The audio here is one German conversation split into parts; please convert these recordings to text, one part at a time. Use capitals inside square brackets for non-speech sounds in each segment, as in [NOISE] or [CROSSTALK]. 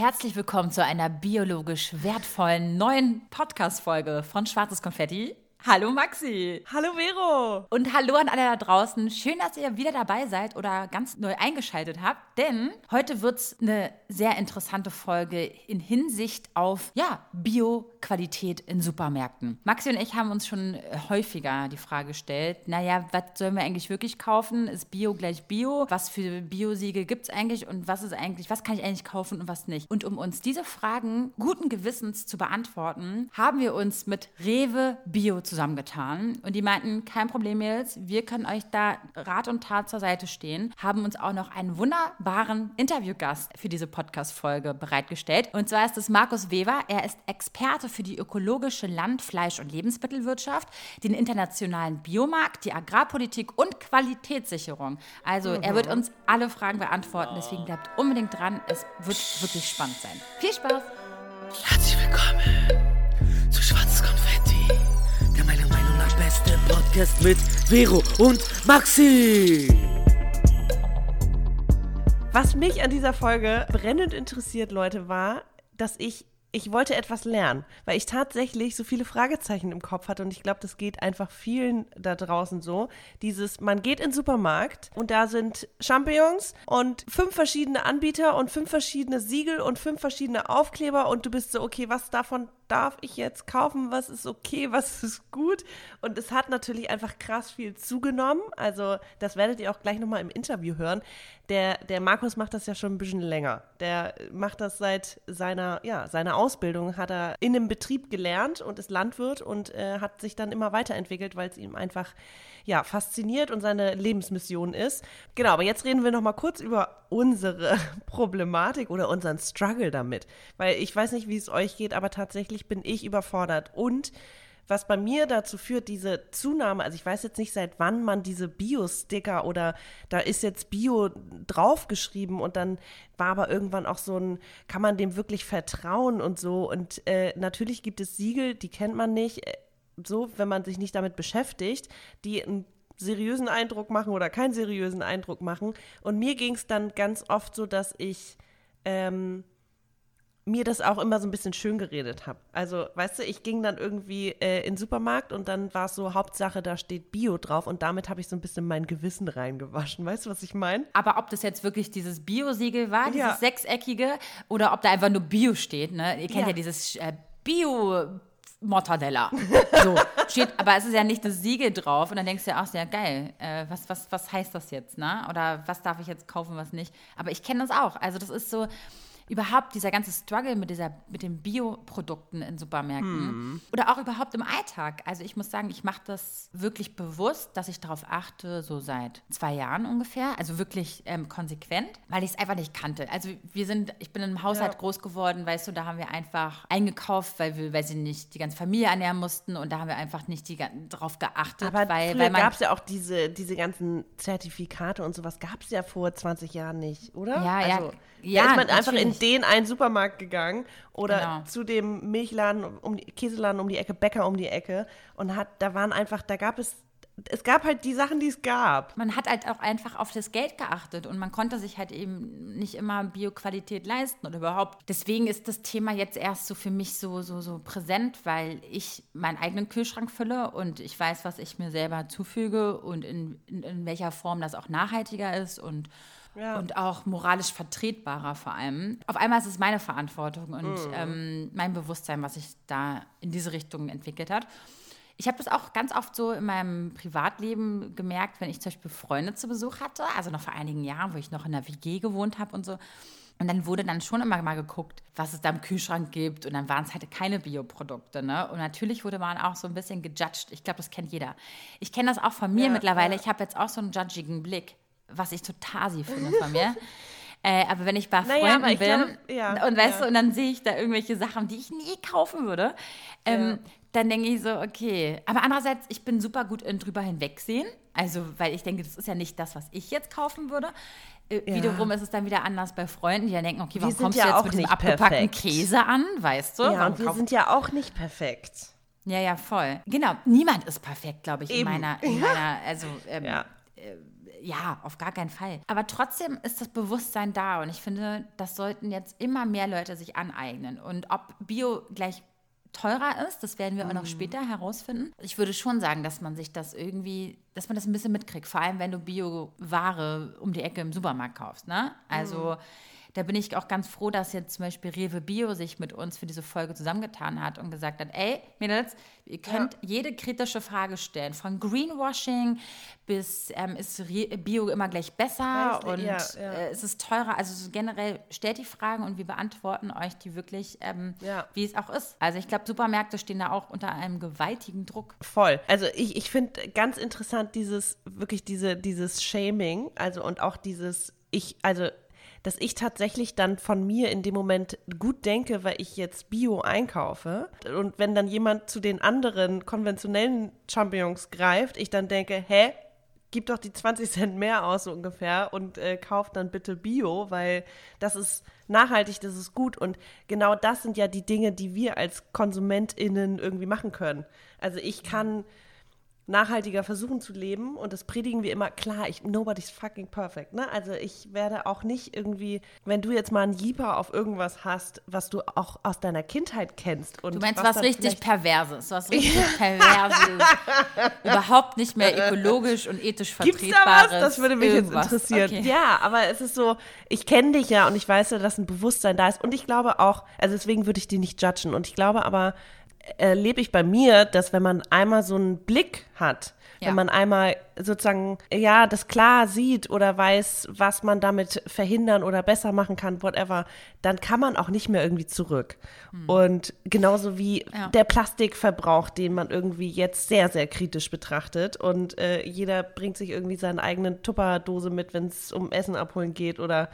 Herzlich willkommen zu einer biologisch wertvollen neuen Podcast-Folge von Schwarzes Konfetti. Hallo Maxi. Hallo Vero. Und hallo an alle da draußen. Schön, dass ihr wieder dabei seid oder ganz neu eingeschaltet habt, denn heute wird es eine sehr interessante Folge in Hinsicht auf ja, Bio-Qualität in Supermärkten. Maxi und ich haben uns schon häufiger die Frage gestellt, naja, was sollen wir eigentlich wirklich kaufen? Ist Bio gleich Bio? Was für Biosiegel gibt es eigentlich und was ist eigentlich, was kann ich eigentlich kaufen und was nicht? Und um uns diese Fragen guten Gewissens zu beantworten, haben wir uns mit Rewe Bio zusammengetan und die meinten, kein Problem, Mädels, wir können euch da Rat und Tat zur Seite stehen, haben uns auch noch einen wunderbaren Interviewgast für diese Podcast-Folge bereitgestellt. Und zwar ist es Markus Weber. Er ist Experte für die ökologische Land-, Fleisch- und Lebensmittelwirtschaft, den internationalen Biomarkt, die Agrarpolitik und Qualitätssicherung. Also er wird uns alle Fragen beantworten, deswegen bleibt unbedingt dran. Es wird wirklich spannend sein. Viel Spaß! Herzlich willkommen beste Podcast mit Vero und Maxi. Was mich an dieser Folge brennend interessiert, Leute, war, dass ich ich wollte etwas lernen, weil ich tatsächlich so viele Fragezeichen im Kopf hatte und ich glaube, das geht einfach vielen da draußen so. Dieses, man geht in den Supermarkt und da sind Champignons und fünf verschiedene Anbieter und fünf verschiedene Siegel und fünf verschiedene Aufkleber und du bist so, okay, was davon darf ich jetzt kaufen, was ist okay, was ist gut. Und es hat natürlich einfach krass viel zugenommen. Also das werdet ihr auch gleich nochmal im Interview hören. Der, der Markus macht das ja schon ein bisschen länger. Der macht das seit seiner, ja, seiner Ausbildung, hat er in einem Betrieb gelernt und ist Landwirt und äh, hat sich dann immer weiterentwickelt, weil es ihm einfach ja, fasziniert und seine Lebensmission ist. Genau, aber jetzt reden wir noch mal kurz über unsere [LAUGHS] Problematik oder unseren Struggle damit, weil ich weiß nicht, wie es euch geht, aber tatsächlich bin ich überfordert und was bei mir dazu führt, diese Zunahme, also ich weiß jetzt nicht, seit wann man diese Bio-Sticker oder da ist jetzt Bio draufgeschrieben und dann war aber irgendwann auch so ein, kann man dem wirklich vertrauen und so. Und äh, natürlich gibt es Siegel, die kennt man nicht so, wenn man sich nicht damit beschäftigt, die einen seriösen Eindruck machen oder keinen seriösen Eindruck machen. Und mir ging es dann ganz oft so, dass ich ähm, mir das auch immer so ein bisschen schön geredet habe. Also, weißt du, ich ging dann irgendwie äh, in den Supermarkt und dann war es so, Hauptsache, da steht Bio drauf und damit habe ich so ein bisschen mein Gewissen reingewaschen. Weißt du, was ich meine? Aber ob das jetzt wirklich dieses Bio-Siegel war, dieses ja. sechseckige, oder ob da einfach nur Bio steht, ne? Ihr kennt ja, ja dieses äh, Bio- Mortadella. [LAUGHS] So, steht, aber es ist ja nicht das Siegel drauf und dann denkst du ja auch sehr geil, äh, was, was, was heißt das jetzt, ne? Oder was darf ich jetzt kaufen, was nicht? Aber ich kenne das auch. Also das ist so, überhaupt dieser ganze Struggle mit, dieser, mit den Bioprodukten in Supermärkten mm. oder auch überhaupt im Alltag. Also ich muss sagen, ich mache das wirklich bewusst, dass ich darauf achte, so seit zwei Jahren ungefähr, also wirklich ähm, konsequent, weil ich es einfach nicht kannte. Also wir sind, ich bin im Haushalt ja. groß geworden, weißt du, da haben wir einfach eingekauft, weil wir, weil sie nicht die ganze Familie ernähren mussten und da haben wir einfach nicht die, drauf geachtet. Aber weil, weil gab es ja auch diese, diese ganzen Zertifikate und sowas gab es ja vor 20 Jahren nicht, oder? Ja, also, ja. Ja, ist man einfach in den einen Supermarkt gegangen oder genau. zu dem Milchladen um die Käseladen um die Ecke, Bäcker um die Ecke und hat, da waren einfach, da gab es es gab halt die Sachen, die es gab. Man hat halt auch einfach auf das Geld geachtet und man konnte sich halt eben nicht immer Bioqualität leisten oder überhaupt. Deswegen ist das Thema jetzt erst so für mich so, so, so präsent, weil ich meinen eigenen Kühlschrank fülle und ich weiß, was ich mir selber zufüge und in, in, in welcher Form das auch nachhaltiger ist und ja. und auch moralisch vertretbarer vor allem. Auf einmal ist es meine Verantwortung und mhm. ähm, mein Bewusstsein, was sich da in diese Richtung entwickelt hat. Ich habe das auch ganz oft so in meinem Privatleben gemerkt, wenn ich zum Beispiel Freunde zu Besuch hatte, also noch vor einigen Jahren, wo ich noch in der WG gewohnt habe und so. Und dann wurde dann schon immer mal geguckt, was es da im Kühlschrank gibt. Und dann waren es halt keine Bioprodukte. Ne? Und natürlich wurde man auch so ein bisschen gejudged. Ich glaube, das kennt jeder. Ich kenne das auch von mir ja, mittlerweile. Ja. Ich habe jetzt auch so einen judgigen Blick was ich total sie finde von mir. [LAUGHS] Äh, aber wenn ich bei Freunden naja, bin glaub, ja, und weißt ja. du, und dann sehe ich da irgendwelche Sachen, die ich nie kaufen würde, ähm, ja. dann denke ich so, okay. Aber andererseits, ich bin super gut in drüber hinwegsehen. Also, weil ich denke, das ist ja nicht das, was ich jetzt kaufen würde. Äh, wiederum ist es dann wieder anders bei Freunden, die dann denken, okay, warum kommst du jetzt mit diesem abgepackten Käse an, weißt du? Ja, und wir sind ja auch nicht perfekt. Ja, ja, voll. Genau, niemand ist perfekt, glaube ich, in meiner, in [LAUGHS] meiner, also ähm, ja. Äh, ja, auf gar keinen Fall. Aber trotzdem ist das Bewusstsein da und ich finde, das sollten jetzt immer mehr Leute sich aneignen. Und ob Bio gleich teurer ist, das werden wir auch noch später herausfinden. Ich würde schon sagen, dass man sich das irgendwie, dass man das ein bisschen mitkriegt, vor allem wenn du Bio-Ware um die Ecke im Supermarkt kaufst. Ne? Also da bin ich auch ganz froh, dass jetzt zum Beispiel Rewe Bio sich mit uns für diese Folge zusammengetan hat und gesagt hat, ey, Mädels, ihr könnt jede kritische Frage stellen, von Greenwashing bis ähm, ist Bio immer gleich besser und ja, ja. Äh, ist es teurer? Also so generell stellt die Fragen und wir beantworten euch die wirklich, ähm, Ja. wie es auch ist. Also ich glaube, Supermärkte stehen da auch unter einem gewaltigen Druck. Voll. Also ich, ich finde ganz interessant dieses, wirklich diese, dieses Shaming, also und auch dieses, ich, also dass ich tatsächlich dann von mir in dem Moment gut denke, weil ich jetzt Bio einkaufe. Und wenn dann jemand zu den anderen konventionellen Champignons greift, ich dann denke, hä? Gib doch die 20 Cent mehr aus, so ungefähr, und äh, kauft dann bitte Bio, weil das ist nachhaltig, das ist gut. Und genau das sind ja die Dinge, die wir als KonsumentInnen irgendwie machen können. Also ich kann nachhaltiger versuchen zu leben und das predigen wir immer. Klar, ich, nobody's fucking perfect, ne? Also ich werde auch nicht irgendwie, wenn du jetzt mal einen Jeeper auf irgendwas hast, was du auch aus deiner Kindheit kennst. Und Du meinst was, dann richtig Perverses, was [LAUGHS] richtig Perverses, überhaupt nicht mehr [LAUGHS] ökologisch und ethisch Gibt's da vertretbares. was? Das würde mich irgendwas. jetzt interessieren. Okay. Ja, aber es ist so, ich kenne dich ja und ich weiß ja, dass ein Bewusstsein da ist. Und ich glaube auch, also deswegen würde ich die nicht judgen. Und ich glaube aber, erlebe ich bei mir, dass wenn man einmal so einen Blick hat, Ja. wenn man einmal sozusagen, ja, das klar sieht oder weiß, was man damit verhindern oder besser machen kann, whatever, dann kann man auch nicht mehr irgendwie zurück. Und genauso wie Hm. Ja. der Plastikverbrauch, den man irgendwie jetzt sehr, sehr kritisch betrachtet. Und äh, jeder bringt sich irgendwie seine eigenen Tupperdose mit, wenn es um Essen abholen geht oder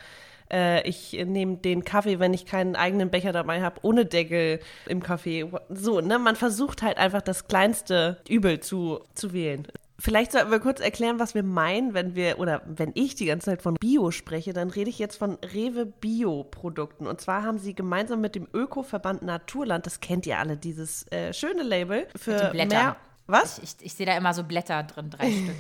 äh, ich nehme den Kaffee, wenn ich keinen eigenen Becher dabei habe, ohne Deckel im Kaffee. So, ne? Man versucht halt einfach das kleinste Übel zu, zu wählen. Vielleicht sollten wir kurz erklären, was wir meinen, wenn wir, oder wenn ich die ganze Zeit von Bio spreche, dann rede ich jetzt von Rewe Bio-Produkten. Und zwar haben sie gemeinsam mit dem Öko-Verband Naturland, das kennt ihr alle, dieses äh, schöne Label, für mehr. Was? Ich, ich, ich sehe da immer so Blätter drin, drei [LAUGHS] Stück.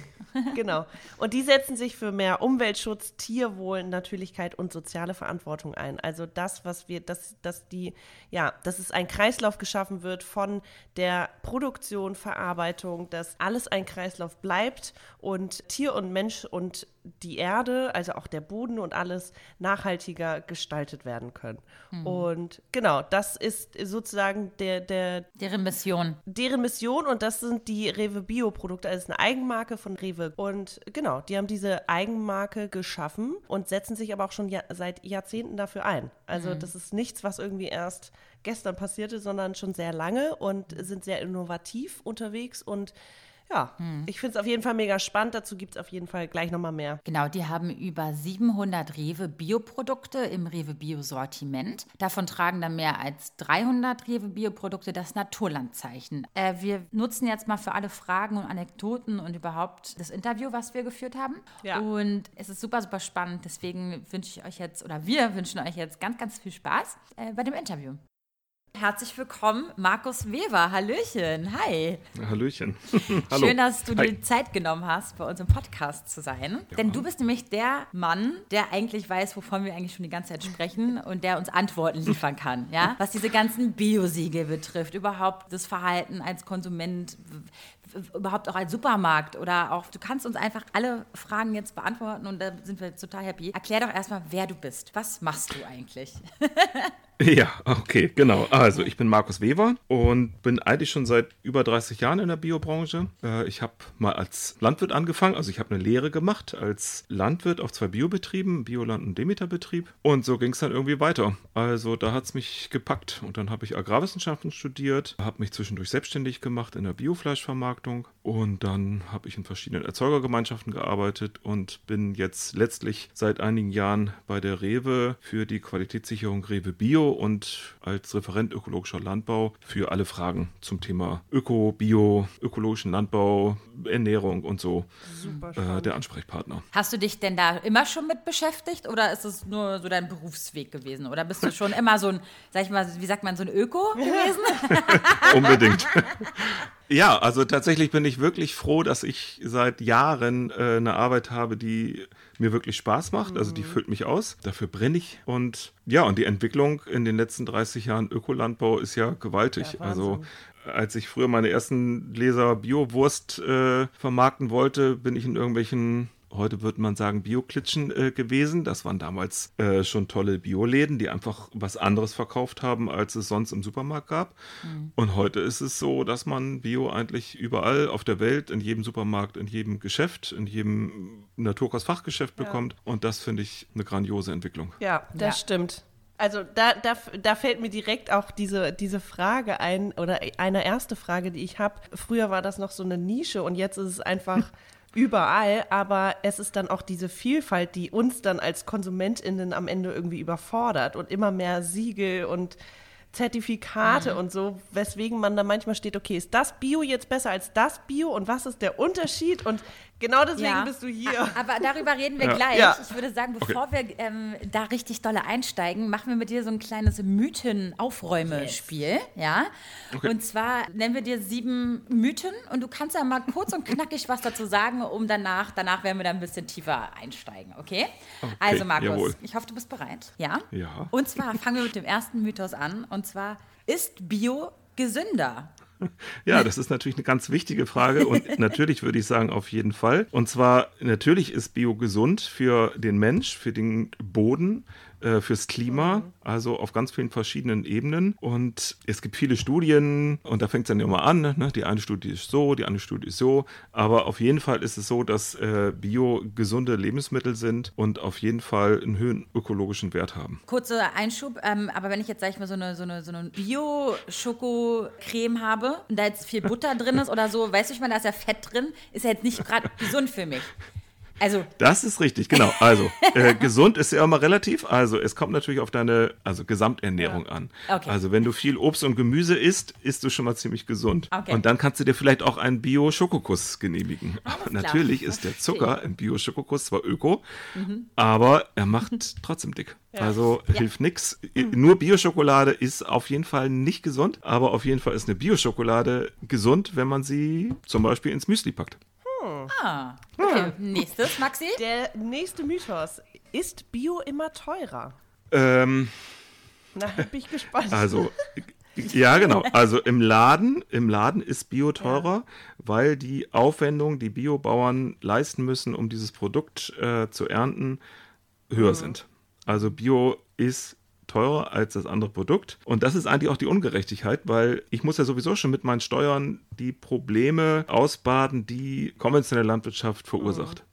Genau. Und die setzen sich für mehr Umweltschutz, Tierwohl, Natürlichkeit und soziale Verantwortung ein. Also das, was wir, dass, dass die, ja, dass es ein Kreislauf geschaffen wird von der Produktion, Verarbeitung, dass alles ein Kreislauf bleibt und Tier und Mensch und die Erde, also auch der Boden und alles nachhaltiger gestaltet werden können. Und genau, das ist sozusagen der, der, Deren Mission. deren Mission und das sind die Rewe Bio-Produkte. Also es ist eine Eigenmarke von Rewe. Und genau, die haben diese Eigenmarke geschaffen und setzen sich aber auch schon ja, seit Jahrzehnten dafür ein. Also das ist nichts, was irgendwie erst gestern passierte, sondern schon sehr lange und sind sehr innovativ unterwegs und ja, ich finde es auf jeden Fall mega spannend. Dazu gibt es auf jeden Fall gleich nochmal mehr. Genau, die haben über 700 Rewe Bioprodukte im Rewe Bio Sortiment. Davon tragen dann mehr als 300 Rewe Bioprodukte das Naturlandzeichen. Äh, wir nutzen jetzt mal für alle Fragen und Anekdoten und überhaupt das Interview, was wir geführt haben. Ja. Und es ist super, super spannend. Deswegen wünsche ich euch jetzt, oder wir wünschen euch jetzt ganz, ganz viel Spaß äh, bei dem Interview. Herzlich willkommen, Markus Weber. Hallöchen. Hi. Hallöchen. [LAUGHS] Hallo. Schön, dass du Hi. dir Zeit genommen hast, bei uns im Podcast zu sein. Denn du bist nämlich der Mann, der eigentlich weiß, wovon wir eigentlich schon die ganze Zeit sprechen [LAUGHS] und der uns Antworten liefern kann. Ja? Was diese ganzen Biosiegel betrifft, überhaupt das Verhalten als Konsument, überhaupt auch als Supermarkt oder auch, du kannst uns einfach alle Fragen jetzt beantworten und da sind wir total happy. Erklär doch erstmal, wer du bist. Was machst du eigentlich? [LAUGHS] Ja, okay, genau. Also, ich bin Markus Weber und bin eigentlich schon seit über 30 Jahren in der Biobranche. Äh, Ich habe mal als Landwirt angefangen, also ich habe eine Lehre gemacht als Landwirt auf zwei Biobetrieben, Bioland und Demeterbetrieb. Und so ging es dann irgendwie weiter. Also, da hat es mich gepackt. Und dann habe ich Agrarwissenschaften studiert, habe mich zwischendurch selbstständig gemacht in der Biofleischvermarktung. Und dann habe ich in verschiedenen Erzeugergemeinschaften gearbeitet und bin jetzt letztlich seit einigen Jahren bei der Rewe für die Qualitätssicherung Rewe Bio und als Referent ökologischer Landbau für alle Fragen zum Thema Öko, Bio, ökologischen Landbau, Ernährung und so Super äh, der Ansprechpartner. Hast du dich denn da immer schon mit beschäftigt oder ist es nur so dein Berufsweg gewesen? Oder bist du schon immer so ein, sag ich mal, wie sagt man, so ein Öko [LAUGHS] gewesen? Unbedingt. [LAUGHS] Ja, also tatsächlich bin ich wirklich froh, dass ich seit Jahren äh, eine Arbeit habe, die mir wirklich Spaß macht. Also die Mhm. füllt mich aus. Dafür brenne ich. Und ja, und die Entwicklung in den letzten 30 Jahren Ökolandbau ist ja gewaltig. Ja, also als ich früher meine ersten Gläser Biowurst äh, vermarkten wollte, bin ich in irgendwelchen Heute würde man sagen Bio-Klitschen äh, gewesen. Das waren damals äh, schon tolle Bioläden, die einfach was anderes verkauft haben, als es sonst im Supermarkt gab. Und heute ist es so, dass man Bio eigentlich überall auf der Welt, in jedem Supermarkt, in jedem Geschäft, in jedem Naturkostfachgeschäft bekommt. Und das finde ich eine grandiose Entwicklung. Ja, das Ja. stimmt. Also da, da, da fällt mir direkt auch diese, diese Frage ein, oder eine erste Frage, die ich habe. Früher war das noch so eine Nische und jetzt ist es einfach [LAUGHS] überall, aber es ist dann auch diese Vielfalt, die uns dann als KonsumentInnen am Ende irgendwie überfordert und immer mehr Siegel und Zertifikate Mhm. und so, weswegen man dann manchmal steht, okay, ist das Bio jetzt besser als das Bio und was ist der Unterschied? Und genau deswegen bist du hier. Aber darüber reden wir Ja. gleich. Ja. Ich würde sagen, bevor wir ähm, da richtig dolle einsteigen, machen wir mit dir so ein kleines Mythen-Aufräume-Spiel. Ja? Okay. Und zwar nennen wir dir sieben Mythen und du kannst ja mal kurz und knackig was dazu sagen, um danach, danach werden wir dann ein bisschen tiefer einsteigen, okay? also Markus, jawohl. ich hoffe, du bist bereit. Ja? Ja. Und zwar fangen wir mit dem ersten Mythos an und zwar, ist Bio gesünder? [LAUGHS] Ja, das ist natürlich eine ganz wichtige Frage und [LAUGHS] natürlich würde ich sagen, auf jeden Fall. Und zwar, natürlich ist Bio gesund für den Mensch, für den Boden, äh, fürs Klima, also auf ganz vielen verschiedenen Ebenen. Und es gibt viele Studien und da fängt es dann immer an. Ne? Die eine Studie ist so, die andere Studie ist so. Aber auf jeden Fall ist es so, dass äh, Bio gesunde Lebensmittel sind und auf jeden Fall einen höheren ökologischen Wert haben. Kurzer Einschub, ähm, aber wenn ich jetzt, sag ich mal, so eine, so eine, so eine Bio-Schoko-Creme habe und da jetzt viel Butter drin ist oder so, weißt du, ich meine, da ist ja Fett drin, ist ja jetzt nicht gerade gesund für mich. Also, Das ist richtig, genau. Also, äh, [LAUGHS] gesund ist ja immer relativ. Also, es kommt natürlich auf deine also Gesamternährung an. Okay. Also, wenn du viel Obst und Gemüse isst, isst du schon mal ziemlich gesund. Okay. Und dann kannst du dir vielleicht auch einen Bio-Schokokuss genehmigen. Alles Aber klar. natürlich ist der Zucker im Bio-Schokokuss zwar öko, aber er macht trotzdem dick. Also hilft nix. Nur Bio-Schokolade ist auf jeden Fall nicht gesund, aber auf jeden Fall ist eine Bio-Schokolade gesund, wenn man sie zum Beispiel ins Müsli packt. Ah, okay. Nächstes, Maxi. Der nächste Mythos. Ist Bio immer teurer? Ähm, Na, bin ich gespannt. Also, ja, genau. Also im Laden, im Laden ist Bio teurer, weil die Aufwendungen, die Biobauern leisten müssen, um dieses Produkt äh, zu ernten, höher sind. Also Bio ist teurer als das andere Produkt. Und das ist eigentlich auch die Ungerechtigkeit, weil ich muss ja sowieso schon mit meinen Steuern die Probleme ausbaden, die konventionelle Landwirtschaft verursacht.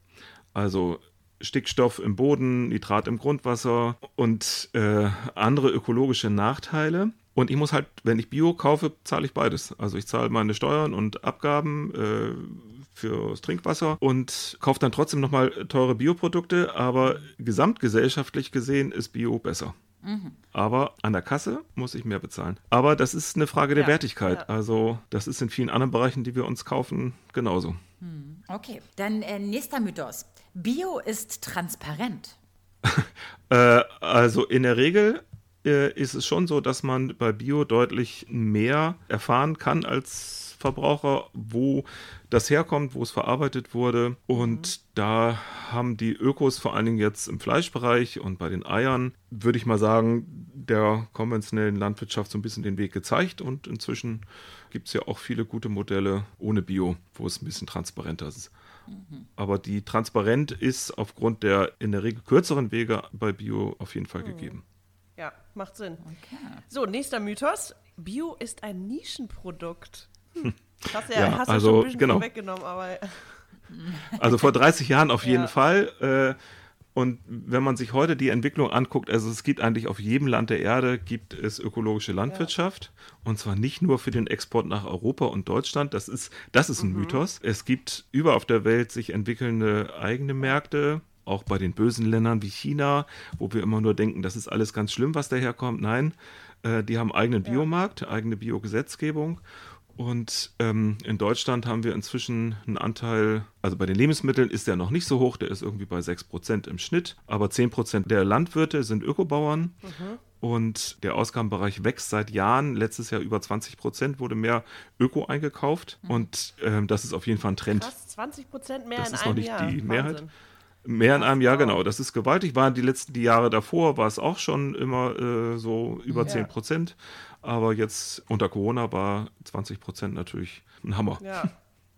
Also Stickstoff im Boden, Nitrat im Grundwasser und äh, andere ökologische Nachteile. Und ich muss halt, wenn ich Bio kaufe, zahle ich beides. Also ich zahle meine Steuern und Abgaben äh, fürs Trinkwasser und kaufe dann trotzdem nochmal teure Bioprodukte, aber gesamtgesellschaftlich gesehen ist Bio besser. Aber an der Kasse muss ich mehr bezahlen. Aber das ist eine Frage der Ja, Wertigkeit. ja. Also das ist in vielen anderen Bereichen, die wir uns kaufen, genauso. Okay, dann äh, nächster Mythos. Bio ist transparent. [LAUGHS] Äh, also in der Regel äh, ist es schon so, dass man bei Bio deutlich mehr erfahren kann als Verbraucher, wo das herkommt, wo es verarbeitet wurde. Und da haben die Ökos vor allen Dingen jetzt im Fleischbereich und bei den Eiern, würde ich mal sagen, der konventionellen Landwirtschaft so ein bisschen den Weg gezeigt. Und inzwischen gibt es ja auch viele gute Modelle ohne Bio, wo es ein bisschen transparenter ist. Aber die Transparenz ist aufgrund der in der Regel kürzeren Wege bei Bio auf jeden Fall gegeben. Ja, macht Sinn. Okay. So, nächster Mythos. Bio ist ein Nischenprodukt. Hm. Hast ja, Ja, hast also, ja schon ein bisschen genau. vorweggenommen, aber Also vor 30 Jahren auf jeden Ja. Fall. Äh, und wenn man sich heute die Entwicklung anguckt, also es gibt eigentlich auf jedem Land der Erde gibt es ökologische Landwirtschaft und zwar nicht nur für den Export nach Europa und Deutschland. Das ist das ist ein Mythos. Es gibt überall auf der Welt sich entwickelnde eigene Märkte. Auch bei den bösen Ländern wie China, wo wir immer nur denken, das ist alles ganz schlimm, was daherkommt. Nein, äh, die haben eigenen Biomarkt, eigene Biogesetzgebung. Und ähm, in Deutschland haben wir inzwischen einen Anteil, also bei den Lebensmitteln ist der noch nicht so hoch, der ist irgendwie bei 6% im Schnitt, aber 10% der Landwirte sind Ökobauern. und der Ausgabenbereich wächst seit Jahren. Letztes Jahr über 20 Prozent wurde mehr Öko eingekauft und ähm, das ist auf jeden Fall ein Trend. Krass, 20 Prozent mehr Das in ist einem noch nicht Jahr. die Mehrheit. Wahnsinn. Mehr in einem Jahr, genau. Das ist gewaltig. War die letzten die Jahre davor, war es auch schon immer äh, so über 10 Prozent. Aber jetzt unter Corona war 20 Prozent natürlich ein Hammer. Ja.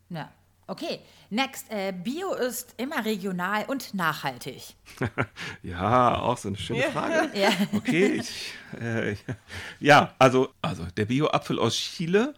Ja. Okay, next. Äh, Bio ist immer regional und nachhaltig. [LAUGHS] Ja, auch so eine schöne Frage. [LAUGHS] Ja. Okay, ich, äh, ja, also, also der Bio-Apfel aus Chile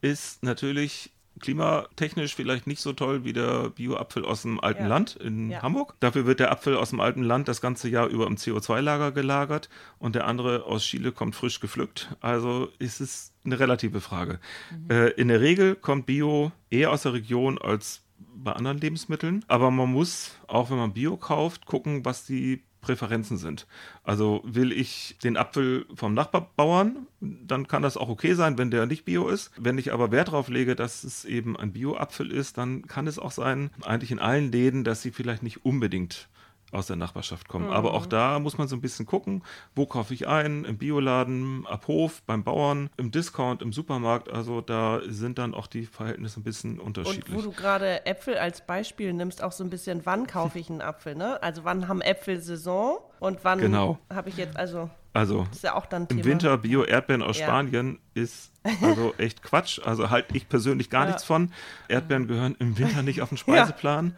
ist natürlich klimatechnisch vielleicht nicht so toll wie der Bio-Apfel aus dem alten Ja. Land in Ja. Hamburg. Dafür wird der Apfel aus dem alten Land das ganze Jahr über im CO2-Lager gelagert und der andere aus Chile kommt frisch gepflückt. Also ist es eine relative Frage. Äh, in der Regel kommt Bio eher aus der Region als bei anderen Lebensmitteln, aber man muss, auch wenn man Bio kauft, gucken, was die Präferenzen sind. Also will ich den Apfel vom Nachbarbauern, dann kann das auch okay sein, wenn der nicht Bio ist. Wenn ich aber Wert darauf lege, dass es eben ein Bio-Apfel ist, dann kann es auch sein, eigentlich in allen Läden, dass sie vielleicht nicht unbedingt aus der Nachbarschaft kommen. Aber auch da muss man so ein bisschen gucken, wo kaufe ich ein, im Bioladen, ab Hof, beim Bauern, im Discount, im Supermarkt. Also da sind dann auch die Verhältnisse ein bisschen Und unterschiedlich. wo du gerade Äpfel als Beispiel nimmst, auch so ein bisschen, wann kaufe ich einen Apfel, ne? Also wann haben Äpfel Saison und wann Genau. habe ich jetzt, also also ist ja auch dann im. Winter Bio-Erdbeeren aus Ja. Spanien ist also echt Quatsch. Also halte ich persönlich gar Ja. nichts von. Erdbeeren gehören im Winter nicht auf den [LAUGHS] Speiseplan.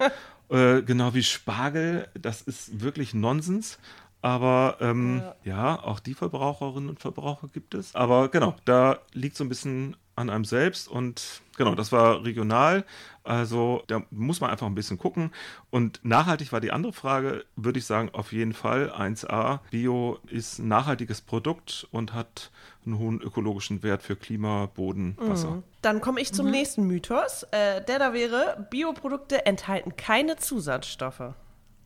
Äh, genau wie Spargel. Das ist wirklich Nonsens. Aber ähm, ja. auch die Verbraucherinnen und Verbraucher gibt es. Aber genau, da liegt so ein bisschen an einem selbst und genau, das war regional. Also da muss man einfach ein bisschen gucken. Und nachhaltig war die andere Frage, würde ich sagen, auf jeden Fall 1a. Bio ist ein nachhaltiges Produkt und hat einen hohen ökologischen Wert für Klima, Boden, Wasser. Dann komme ich zum nächsten Mythos. Äh, der da wäre, Bioprodukte enthalten keine Zusatzstoffe.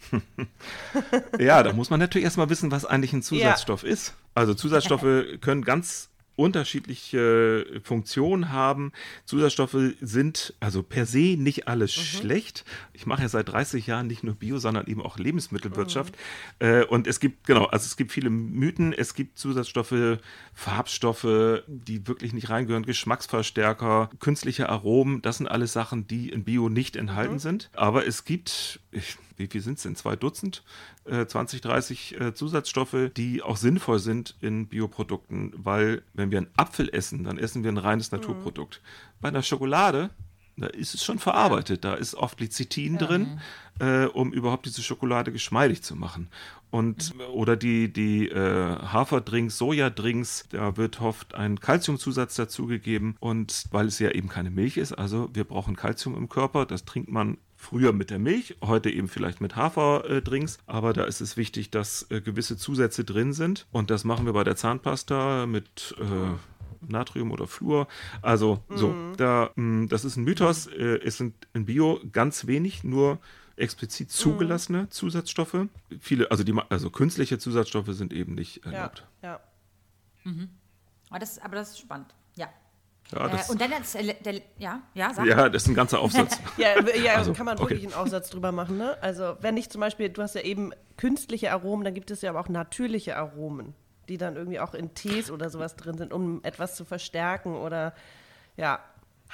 [LAUGHS] Ja, da muss man natürlich erstmal wissen, was eigentlich ein Zusatzstoff ist. Also Zusatzstoffe [LAUGHS] können ganz unterschiedliche Funktionen haben. Zusatzstoffe sind also per se nicht alles schlecht. Ich mache ja seit 30 Jahren nicht nur Bio, sondern eben auch Lebensmittelwirtschaft. Äh, und es gibt, genau, also es gibt viele Mythen. Es gibt Zusatzstoffe, Farbstoffe, die wirklich nicht reingehören, Geschmacksverstärker, künstliche Aromen. Das sind alles Sachen, die in Bio nicht enthalten sind. Aber es gibt, ich, wie viel sind es denn? Zwei Dutzend, äh, 20, 30 äh, Zusatzstoffe, die auch sinnvoll sind in Bioprodukten, weil wenn wir einen Apfel essen, dann essen wir ein reines Naturprodukt. Bei einer Schokolade, da ist es schon verarbeitet, da ist oft Lecithin drin, äh, um überhaupt diese Schokolade geschmeidig zu machen. Und oder die, die äh, Haferdrinks, Sojadrinks, da wird oft ein Kalziumzusatz dazugegeben. Und weil es ja eben keine Milch ist, also wir brauchen Kalzium im Körper, das trinkt man früher mit der Milch, heute eben vielleicht mit Haferdrinks, aber da ist es wichtig, dass äh, gewisse Zusätze drin sind und das machen wir bei der Zahnpasta mit äh, Natrium oder Fluor. Also so, da, mh, das ist ein Mythos. Äh, es sind in Bio ganz wenig, nur explizit zugelassene Zusatzstoffe. Viele, also die, ma- also künstliche Zusatzstoffe sind eben nicht Ja, erlaubt. ja. Aber das, aber das ist spannend. Ja. Äh, das, und dann jetzt, äh, der, ja, ja, sag. ja, das ist ein ganzer Aufsatz. [LAUGHS] Ja, ja Also, kann man okay. wirklich einen Aufsatz drüber machen, ne? Also, wenn ich zum Beispiel, du hast ja eben künstliche Aromen, dann gibt es ja aber auch natürliche Aromen, die dann irgendwie auch in Tees oder sowas drin sind, um etwas zu verstärken oder ja.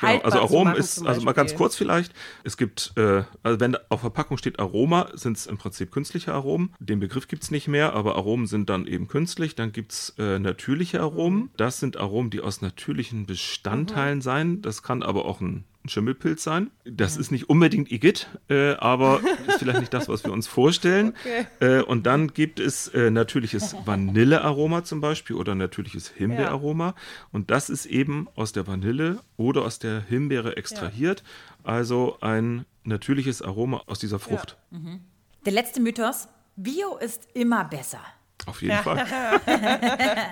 Genau, also Aromen ist, also mal ganz kurz vielleicht, es gibt, äh, also wenn auf Verpackung steht Aroma, sind es im Prinzip künstliche Aromen. Den Begriff gibt es nicht mehr, aber Aromen sind dann eben künstlich. Dann gibt es äh, natürliche Aromen. Das sind Aromen, die aus natürlichen Bestandteilen sein. Das kann aber auch ein ein Schimmelpilz sein. Das ist nicht unbedingt Igitt, äh, aber [LAUGHS] ist vielleicht nicht das, was wir uns vorstellen. Äh, und dann gibt es äh, natürliches Vanillearoma zum Beispiel oder natürliches Himbeeraroma. Und das ist eben aus der Vanille oder aus der Himbeere extrahiert. Also ein natürliches Aroma aus dieser Frucht. Der letzte Mythos. Bio ist immer besser. Auf jeden [LAUGHS] Fall. [LAUGHS]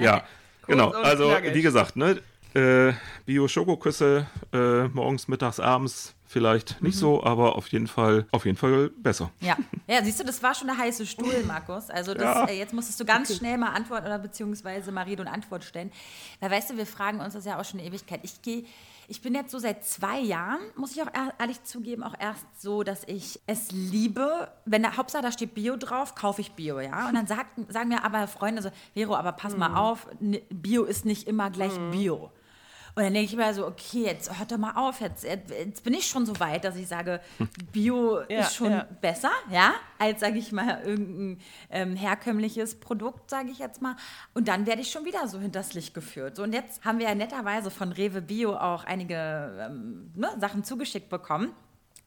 ja, genau. Also, wie gesagt, ne, äh, Bio-Schokoküsse äh, morgens, mittags, abends vielleicht nicht so, aber auf jeden Fall, auf jeden Fall besser. Ja. ja, siehst du, das war schon der heiße Stuhl, Markus. Also das, Ja. äh, jetzt musstest du ganz schnell mal antworten oder beziehungsweise Marie eine Antwort stellen. Weil weißt du, wir fragen uns das ja auch schon eine Ewigkeit. Ich gehe, ich bin jetzt so seit zwei Jahren, muss ich auch ehr- ehrlich zugeben, auch erst so, dass ich es liebe, wenn da Hauptsache da steht Bio drauf, kaufe ich Bio, ja. Und dann sagt, sagen mir aber Freunde so, Vero, aber pass mal auf, n- Bio ist nicht immer gleich Bio. Und dann denke ich mir so, okay, jetzt hört doch mal auf, jetzt, jetzt bin ich schon so weit, dass ich sage, [LAUGHS] Bio Ja, ist schon ja. besser, ja, als, sage ich mal, irgendein ähm, herkömmliches Produkt, sage ich jetzt mal. Und dann werde ich schon wieder so hinters Licht geführt. So, und jetzt haben wir ja netterweise von Rewe Bio auch einige ähm, ne, Sachen zugeschickt bekommen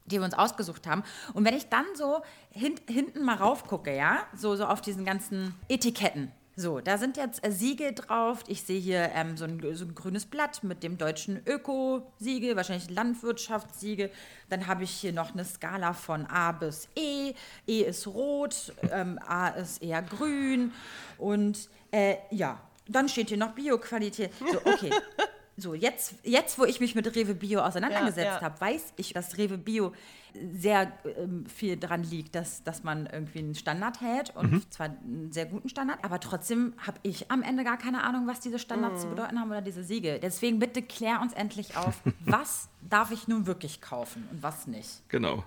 die wir uns ausgesucht haben. Und wenn ich dann so hin, hinten mal raufgucke, ja, so, so auf diesen ganzen Etiketten. So, da sind jetzt äh, Siegel drauf. Ich sehe hier ähm, so, ein, so ein grünes Blatt mit dem deutschen Öko-Siegel, wahrscheinlich Landwirtschaftssiegel. Dann habe ich hier noch eine Skala von A bis E. E ist rot, ähm, A ist eher grün. Und äh, ja, dann steht hier noch Bioqualität. So, okay. [LAUGHS] So, jetzt, jetzt, wo ich mich mit Rewe Bio auseinandergesetzt Ja, ja. habe, weiß ich, dass Rewe Bio sehr ähm, viel dran liegt, dass, dass man irgendwie einen Standard hält und zwar einen sehr guten Standard, aber trotzdem habe ich am Ende gar keine Ahnung, was diese Standards zu bedeuten haben oder diese Siegel. Deswegen bitte klär uns endlich auf, [LAUGHS] was darf ich nun wirklich kaufen und was nicht. Genau.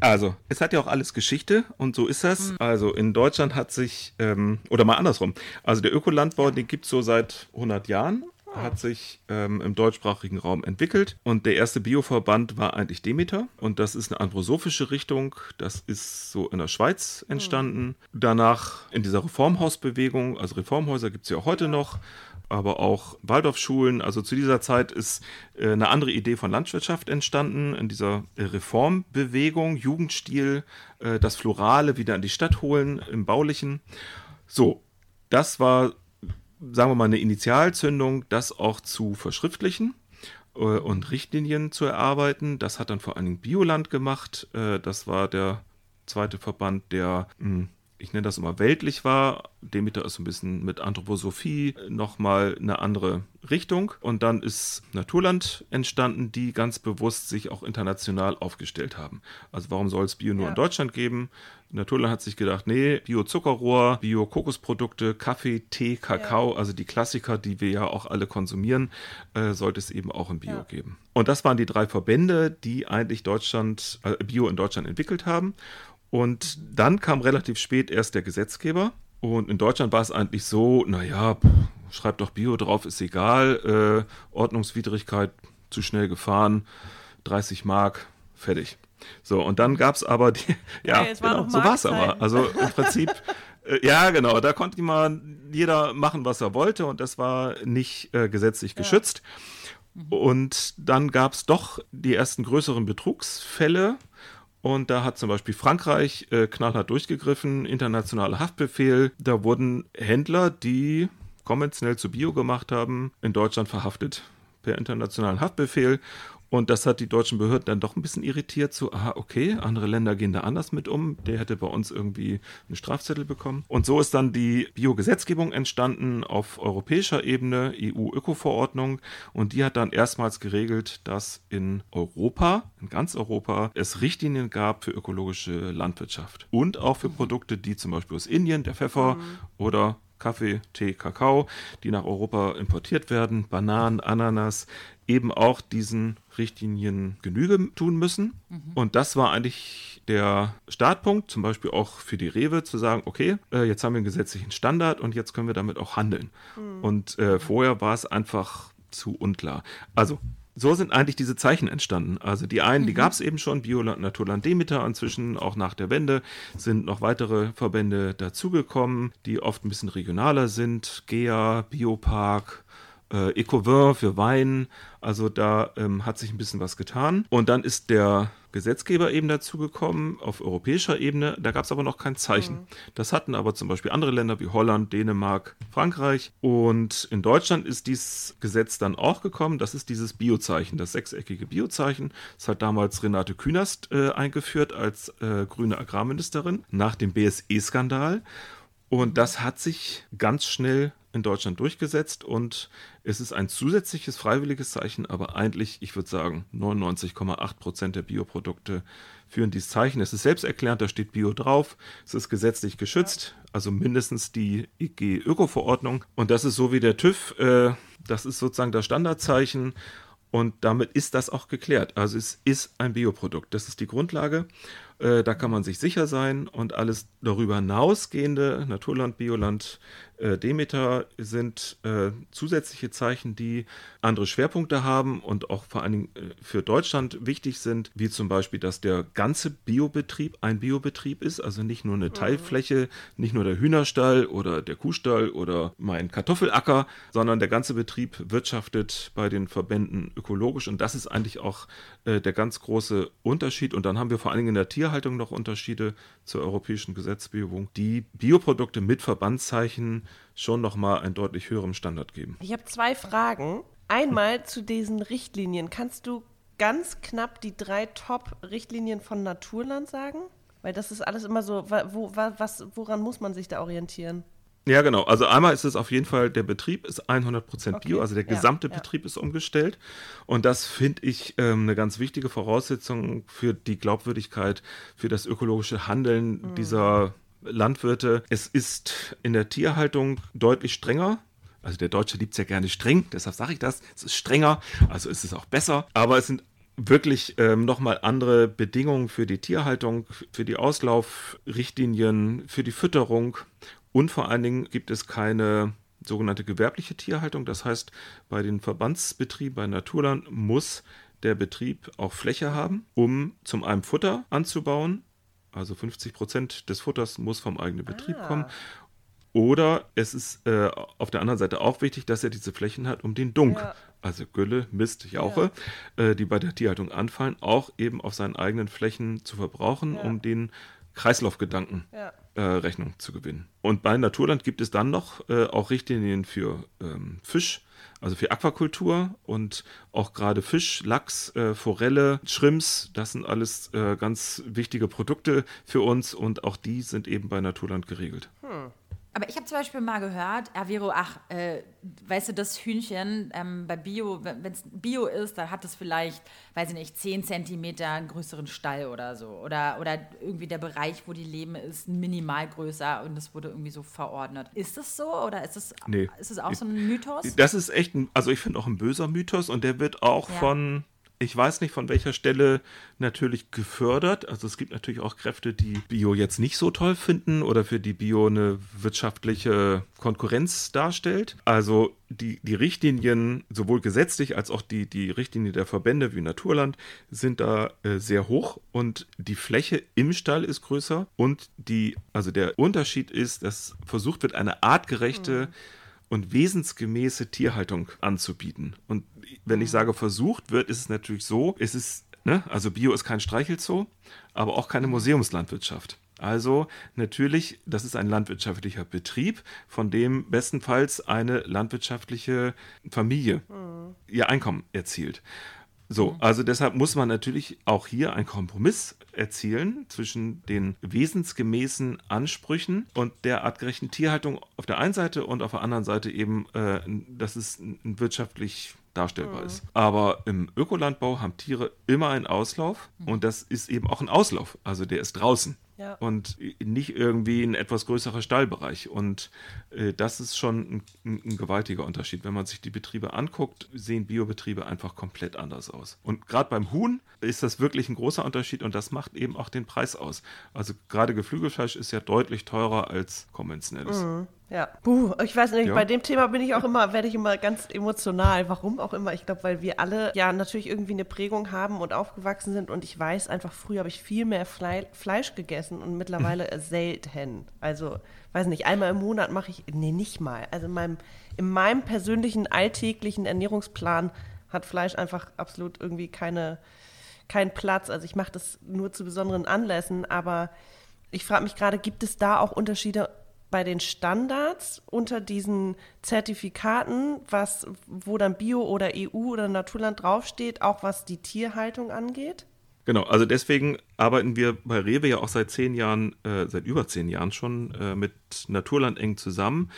Also, es hat ja auch alles Geschichte und so ist das. Also, in Deutschland hat sich, ähm, oder mal andersrum, also der Ökolandbau, den gibt es so seit 100 Jahren, hat sich ähm, im deutschsprachigen Raum entwickelt. Und der erste Bioverband war eigentlich Demeter. Und das ist eine anthroposophische Richtung, das ist so in der Schweiz entstanden. Danach in dieser Reformhausbewegung, also Reformhäuser gibt es ja auch heute noch, aber auch Waldorfschulen. Also zu dieser Zeit ist äh, eine andere Idee von Landwirtschaft entstanden, in dieser äh, Reformbewegung, Jugendstil, äh, das Florale wieder in die Stadt holen, im Baulichen. So, das war, sagen wir mal, eine Initialzündung, das auch zu verschriftlichen äh, und Richtlinien zu erarbeiten. Das hat dann vor allen Dingen Bioland gemacht. Äh, das war der zweite Verband, der, mh, ich nenne das immer weltlich war. Demeter ist so ein bisschen mit Anthroposophie nochmal eine andere Richtung. Und dann ist Naturland entstanden, die ganz bewusst sich auch international aufgestellt haben. Also warum soll es Bio nur Ja. in Deutschland geben? Naturland hat sich gedacht, nee, Bio-Zuckerrohr, Bio-Kokosprodukte, Kaffee, Tee, Kakao, also die Klassiker, die wir ja auch alle konsumieren, äh, sollte es eben auch im Bio Ja. geben. Und das waren die drei Verbände, die eigentlich Deutschland, äh, Bio in Deutschland entwickelt haben. Und dann kam relativ spät erst der Gesetzgeber. Und in Deutschland war es eigentlich so, naja, schreibt doch Bio drauf, ist egal, äh, Ordnungswidrigkeit, zu schnell gefahren, 30 Mark, fertig. So, und dann gab es aber die, [LAUGHS] ja, Hey, war genau, so war es aber. Also im Prinzip, [LAUGHS] äh, ja, genau, da konnte man jeder machen, was er wollte und das war nicht äh, gesetzlich geschützt. Und dann gab es doch die ersten größeren Betrugsfälle. Und da hat zum Beispiel Frankreich äh, knallhart durchgegriffen, internationaler Haftbefehl. Da wurden Händler, die konventionell zu Bio gemacht haben, in Deutschland verhaftet per internationalen Haftbefehl. Und das hat die deutschen Behörden dann doch ein bisschen irritiert. So, aha, okay, andere Länder gehen da anders mit um. Der hätte bei uns irgendwie einen Strafzettel bekommen. Und so ist dann die Biogesetzgebung entstanden auf europäischer Ebene, EU-Öko-Verordnung. Und die hat dann erstmals geregelt, dass in Europa, in ganz Europa, es Richtlinien gab für ökologische Landwirtschaft. Und auch für Produkte, die zum Beispiel aus Indien, der Pfeffer oder Kaffee, Tee, Kakao, die nach Europa importiert werden, Bananen, Ananas, eben auch diesen Richtlinien Genüge tun müssen. Und das war eigentlich der Startpunkt, zum Beispiel auch für die Rewe, zu sagen, okay, äh, jetzt haben wir einen gesetzlichen Standard und jetzt können wir damit auch handeln. Und äh, vorher war es einfach zu unklar. Also so sind eigentlich diese Zeichen entstanden. Also die einen, die gab es eben schon, Bioland, Naturland, Demeter. Inzwischen auch nach der Wende sind noch weitere Verbände dazugekommen, die oft ein bisschen regionaler sind. GEA, Biopark, äh, Ecovin für Wein. Also da ähm, hat sich ein bisschen was getan. Und dann ist der Gesetzgeber eben dazugekommen auf europäischer Ebene. Da gab es aber noch kein Zeichen. Das hatten aber zum Beispiel andere Länder wie Holland, Dänemark, Frankreich. Und in Deutschland ist dieses Gesetz dann auch gekommen. Das ist dieses Biozeichen, das sechseckige Biozeichen. Das hat damals Renate Künast äh, eingeführt als äh, grüne Agrarministerin nach dem BSE-Skandal. Und das hat sich ganz schnell in Deutschland durchgesetzt und es ist ein zusätzliches freiwilliges Zeichen, aber eigentlich, ich würde sagen, 99,8 Prozent der Bioprodukte führen dieses Zeichen. Es ist selbsterklärend, da steht Bio drauf, es ist gesetzlich geschützt, also mindestens die IG-Öko-Verordnung. Und das ist so wie der TÜV, äh, das ist sozusagen das Standardzeichen. Und damit ist das auch geklärt. Also es ist ein Bioprodukt. Das ist die Grundlage. Äh, da kann man sich sicher sein. Und alles darüber hinausgehende, Naturland, Bioland, äh, Demeter, sind äh, zusätzliche Zeichen, die andere Schwerpunkte haben und auch vor allen Dingen äh, für Deutschland wichtig sind, wie zum Beispiel, dass der ganze Biobetrieb ein Biobetrieb ist, also nicht nur eine Teilfläche, nicht nur der Hühnerstall oder der Kuhstall oder mein Kartoffelacker, sondern der ganze Betrieb wirtschaftet bei den Verbänden ökologisch und das ist eigentlich auch äh, der ganz große Unterschied. Und dann haben wir vor allen Dingen in der Tierhaltung noch Unterschiede zur europäischen Gesetzgebung, die Bioprodukte mit Verbandszeichen schon nochmal einen deutlich höheren Standard geben. Ich habe zwei Fragen. Einmal zu diesen Richtlinien. Kannst du ganz knapp die drei Top-Richtlinien von Naturland sagen? Weil das ist alles immer so, wo, wa- was, woran muss man sich da orientieren? Ja, genau. Also einmal ist es auf jeden Fall, der Betrieb ist 100% Bio, Okay. also der Ja, gesamte ja. Betrieb ist umgestellt. Und das finde ich ähm, eine ganz wichtige Voraussetzung für die Glaubwürdigkeit, für das ökologische Handeln Mhm. dieser Landwirte. Es ist in der Tierhaltung deutlich strenger. Also der Deutsche liebt es ja gerne streng, deshalb sage ich das. Es ist strenger, also ist es auch besser. Aber es sind wirklich ähm, nochmal andere Bedingungen für die Tierhaltung, für die Auslaufrichtlinien, für die Fütterung. Und vor allen Dingen gibt es keine sogenannte gewerbliche Tierhaltung. Das heißt, bei den Verbandsbetrieben, bei Naturland muss der Betrieb auch Fläche haben, um zum einen Futter anzubauen. Also 50 Prozent des Futters muss vom eigenen Betrieb kommen. Oder es ist äh, auf der anderen Seite auch wichtig, dass er diese Flächen hat, um den Dunk, Ja. also Gülle, Mist, Jauche, äh, die bei der Tierhaltung anfallen, auch eben auf seinen eigenen Flächen zu verbrauchen, Ja. um den Kreislaufgedanken Ja. äh, Rechnung zu gewinnen. Und bei Naturland gibt es dann noch äh, auch Richtlinien für ähm, Fisch, also für Aquakultur und auch gerade Fisch, Lachs, äh, Forelle, Shrimps, das sind alles äh, ganz wichtige Produkte für uns und auch die sind eben bei Naturland geregelt. Aber ich habe zum Beispiel mal gehört, ja, Vero, ach, äh, weißt du, das Hühnchen ähm, bei Bio, wenn es Bio ist, dann hat es vielleicht, weiß ich nicht, 10 Zentimeter einen größeren Stall oder so. Oder, oder irgendwie der Bereich, wo die leben, ist minimal größer und das wurde irgendwie so verordnet. Ist das so oder ist es Nee. ist es auch so ein Mythos? Das ist echt, ein, also ich finde auch ein böser Mythos und der wird auch Ja. von, ich weiß nicht von welcher Stelle natürlich gefördert. Also es gibt natürlich auch Kräfte, die Bio jetzt nicht so toll finden oder für die Bio eine wirtschaftliche Konkurrenz darstellt. Also die, die Richtlinien, sowohl gesetzlich als auch die, die Richtlinien der Verbände wie Naturland, sind da äh, sehr hoch und die Fläche im Stall ist größer und die, also der Unterschied ist, dass versucht wird, eine artgerechte und wesensgemäße Tierhaltung anzubieten. Und wenn ich sage versucht wird, ist es natürlich so, es ist, ne, also Bio ist kein Streichelzoo, aber auch keine Museumslandwirtschaft. Also natürlich, das ist ein landwirtschaftlicher Betrieb, von dem bestenfalls eine landwirtschaftliche Familie ihr Einkommen erzielt. So, also deshalb muss man natürlich auch hier einen Kompromiss erzielen zwischen den wesensgemäßen Ansprüchen und der artgerechten Tierhaltung auf der einen Seite und auf der anderen Seite eben, äh, dass es wirtschaftlich darstellbar ist. Aber im Ökolandbau haben Tiere immer einen Auslauf und das ist eben auch ein Auslauf. Also der ist draußen Ja. und nicht irgendwie ein etwas größerer Stallbereich. Und äh, das ist schon ein, ein gewaltiger Unterschied. Wenn man sich die Betriebe anguckt, sehen Biobetriebe einfach komplett anders aus. Und gerade beim Huhn ist das wirklich ein großer Unterschied und das macht eben auch den Preis aus. Also gerade Geflügelfleisch ist ja deutlich teurer als konventionelles. Ja. Puh, ich weiß nicht, Ja. bei dem Thema bin ich auch immer, werde ich immer ganz emotional. Warum auch immer. Ich glaube, weil wir alle ja natürlich irgendwie eine Prägung haben und aufgewachsen sind und ich weiß einfach, früher habe ich viel mehr Flei Fleisch gegessen und mittlerweile selten. Also, weiß nicht, einmal im Monat mache ich, nee, nicht mal. Also in meinem, in meinem persönlichen alltäglichen Ernährungsplan hat Fleisch einfach absolut irgendwie keine, keinen Platz. Also ich mache das nur zu besonderen Anlässen, aber ich frage mich gerade, gibt es da auch Unterschiede bei den Standards unter diesen Zertifikaten, was, wo dann Bio oder EU oder Naturland draufsteht, auch was die Tierhaltung angeht? Genau, also deswegen arbeiten wir bei Rewe ja auch seit zehn Jahren, äh, seit über zehn Jahren schon äh, mit Naturland eng zusammen,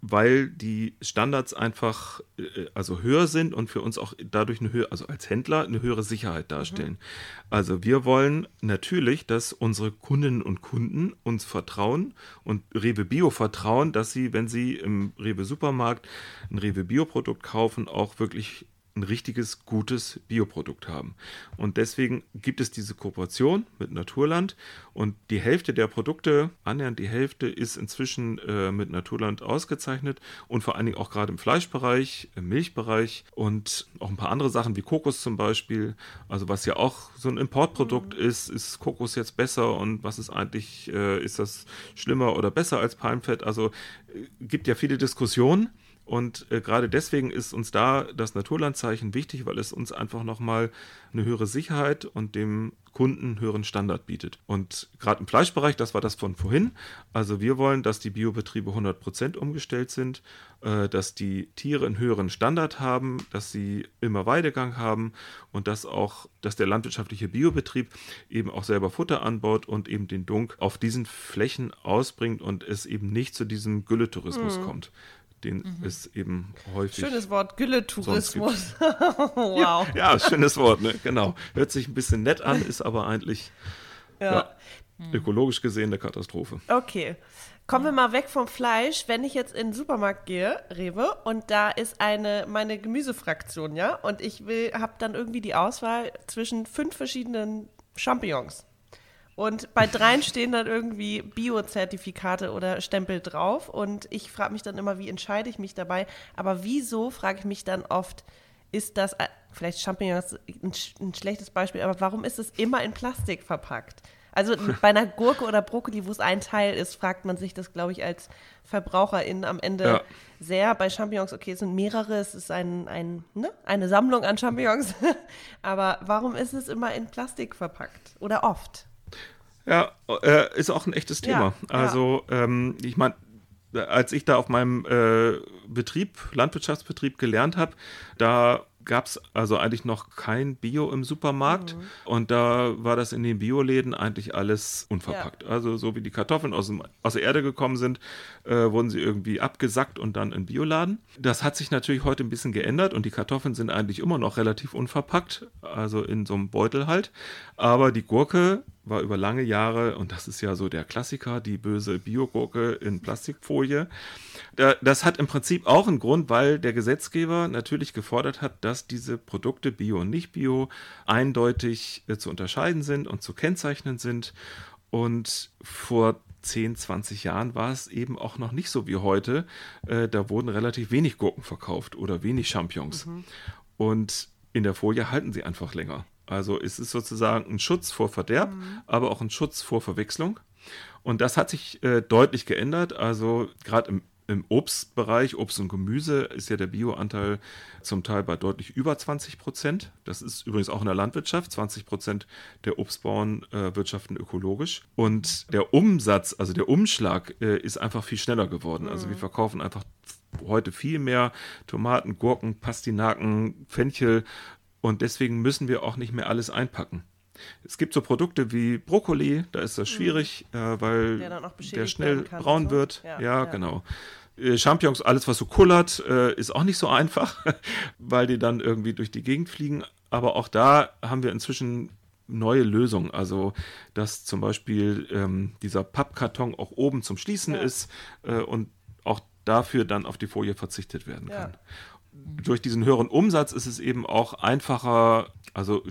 weil die Standards einfach äh, also höher sind und für uns auch dadurch eine höhere, also als Händler eine höhere Sicherheit darstellen. Mhm. Also wir wollen natürlich, dass unsere Kundinnen und Kunden uns vertrauen und Rewe Bio vertrauen, dass sie, wenn sie im Rewe Supermarkt ein Rewe Bio Produkt kaufen, auch wirklich ein richtiges, gutes Bioprodukt haben. Und deswegen gibt es diese Kooperation mit Naturland und die Hälfte der Produkte, annähernd die Hälfte, ist inzwischen äh, mit Naturland ausgezeichnet und vor allen Dingen auch gerade im Fleischbereich, im Milchbereich und auch ein paar andere Sachen wie Kokos zum Beispiel. Also was ja auch so ein Importprodukt mhm. ist, ist Kokos jetzt besser und was ist eigentlich, äh, ist das schlimmer oder besser als Palmfett? Also äh, gibt ja viele Diskussionen. Und äh, gerade deswegen ist uns da das Naturlandzeichen wichtig, weil es uns einfach nochmal eine höhere Sicherheit und dem Kunden einen höheren Standard bietet. Und gerade im Fleischbereich, das war das von vorhin, also wir wollen, dass die Biobetriebe 100% umgestellt sind, äh, dass die Tiere einen höheren Standard haben, dass sie immer Weidegang haben und dass auch, dass der landwirtschaftliche Biobetrieb eben auch selber Futter anbaut und eben den Dunk auf diesen Flächen ausbringt und es eben nicht zu diesem Gülletourismus mhm. kommt den mhm. es eben häufig. Schönes Wort, Gülletourismus. [LAUGHS] wow. Ja, ja, schönes Wort, ne? genau. Hört sich ein bisschen nett an, ist aber eigentlich ja. Ja, mhm. ökologisch gesehen eine Katastrophe. Okay. Kommen wir mal weg vom Fleisch. Wenn ich jetzt in den Supermarkt gehe, Rewe, und da ist eine meine Gemüsefraktion, ja, und ich will, habe dann irgendwie die Auswahl zwischen fünf verschiedenen Champignons. Und bei dreien stehen dann irgendwie Bio-Zertifikate oder Stempel drauf. Und ich frage mich dann immer, wie entscheide ich mich dabei? Aber wieso, frage ich mich dann oft, ist das, äh, vielleicht Champignons ein, ein schlechtes Beispiel, aber warum ist es immer in Plastik verpackt? Also [LAUGHS] bei einer Gurke oder Brokkoli, wo es ein Teil ist, fragt man sich das, glaube ich, als Verbraucherin am Ende ja. sehr. Bei Champignons, okay, es sind mehrere, es ist ein, ein, ne? eine Sammlung an Champignons. [LAUGHS] Aber warum ist es immer in Plastik verpackt? Oder oft? Ja, äh, ist auch ein echtes Thema. Ja, also, ja. Ähm, ich meine, als ich da auf meinem äh, Betrieb, Landwirtschaftsbetrieb gelernt habe, da gab es also eigentlich noch kein Bio im Supermarkt. Mhm. Und da war das in den Bioläden eigentlich alles unverpackt. Ja. Also so wie die Kartoffeln aus, dem, aus der Erde gekommen sind, äh, wurden sie irgendwie abgesackt und dann in Bioladen. Das hat sich natürlich heute ein bisschen geändert und die Kartoffeln sind eigentlich immer noch relativ unverpackt, also in so einem Beutel halt. Aber die Gurke war über lange Jahre, und das ist ja so der Klassiker, die böse Biogurke in Plastikfolie. Das hat im Prinzip auch einen Grund, weil der Gesetzgeber natürlich gefordert hat, dass diese Produkte Bio und nicht Bio eindeutig äh, zu unterscheiden sind und zu kennzeichnen sind. Und vor 10, 20 Jahren war es eben auch noch nicht so wie heute. Äh, da wurden relativ wenig Gurken verkauft oder wenig Champignons. Mhm. Und in der Folie halten sie einfach länger. Also es ist sozusagen ein Schutz vor Verderb, mhm. aber auch ein Schutz vor Verwechslung. Und das hat sich äh, deutlich geändert. Also gerade im, im, Obstbereich, Obst und Gemüse, ist ja der Bioanteil zum Teil bei deutlich über 20 Prozent. Das ist übrigens auch in der Landwirtschaft. 20 Prozent der Obstbauern äh, wirtschaften ökologisch. Und der Umsatz, also der Umschlag, äh, ist einfach viel schneller geworden. Mhm. Also wir mhm. verkaufen einfach heute viel mehr Tomaten, Gurken, Pastinaken, Fenchel und deswegen müssen wir auch nicht mehr alles einpacken. Es gibt so Produkte wie Brokkoli, da ist das mhm. schwierig, mhm. äh, weil der, der schnell braun so. wird. Ja, ja, ja. genau. Äh, Champignons, alles was so kullert, äh, ist auch nicht so einfach, [LAUGHS] weil die dann irgendwie durch die Gegend fliegen. Aber auch da haben wir inzwischen neue Lösungen. Also, dass zum Beispiel ähm, dieser Pappkarton auch oben zum Schließen ja. ist äh, und auch dafür dann auf die Folie verzichtet werden kann durch diesen höheren Umsatz ist es eben auch einfacher, also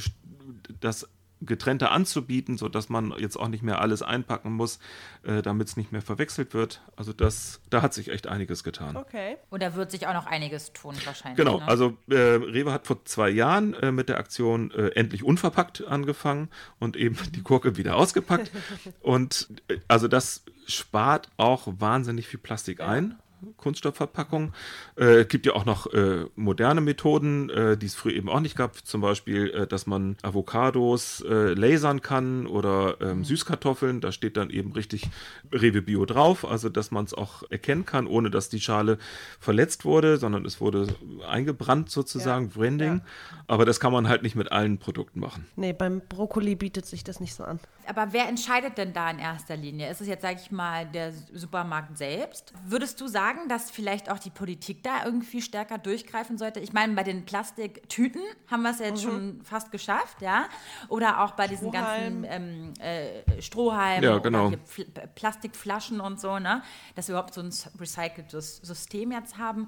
das getrennter anzubieten, sodass man jetzt auch nicht mehr alles einpacken muss, äh, damit es nicht mehr verwechselt wird. Also das, da hat sich echt einiges getan. Okay. Und da wird sich auch noch einiges tun wahrscheinlich. Genau, ne? also äh, Rewe hat vor zwei Jahren äh, mit der Aktion äh, endlich unverpackt angefangen und eben die Gurke wieder ausgepackt. [LAUGHS] und äh, also das spart auch wahnsinnig viel Plastik ja. ein Kunststoffverpackung. Äh, gibt ja auch noch äh, moderne Methoden, äh, die es früher eben auch nicht gab. Zum Beispiel, äh, dass man Avocados äh, lasern kann oder ähm, Süßkartoffeln. Da steht dann eben richtig Rewe Bio drauf, also dass man es auch erkennen kann, ohne dass die Schale verletzt wurde, sondern es wurde eingebrannt sozusagen, Ja, Branding. ja. Aber das kann man halt nicht mit allen Produkten machen. Nee, beim Brokkoli bietet sich das nicht so an. Aber wer entscheidet denn da in erster Linie? Ist es jetzt, sage ich mal, der Supermarkt selbst? Würdest du sagen, dass vielleicht auch die Politik da irgendwie stärker durchgreifen sollte? Ich meine, bei den Plastiktüten haben wir es ja jetzt schon fast geschafft, ja? Oder auch bei diesen ganzen ähm, äh, Strohhalmen Ja, genau. Pl Plastikflaschen und so, ne? Dass wir überhaupt so ein recyceltes System jetzt haben.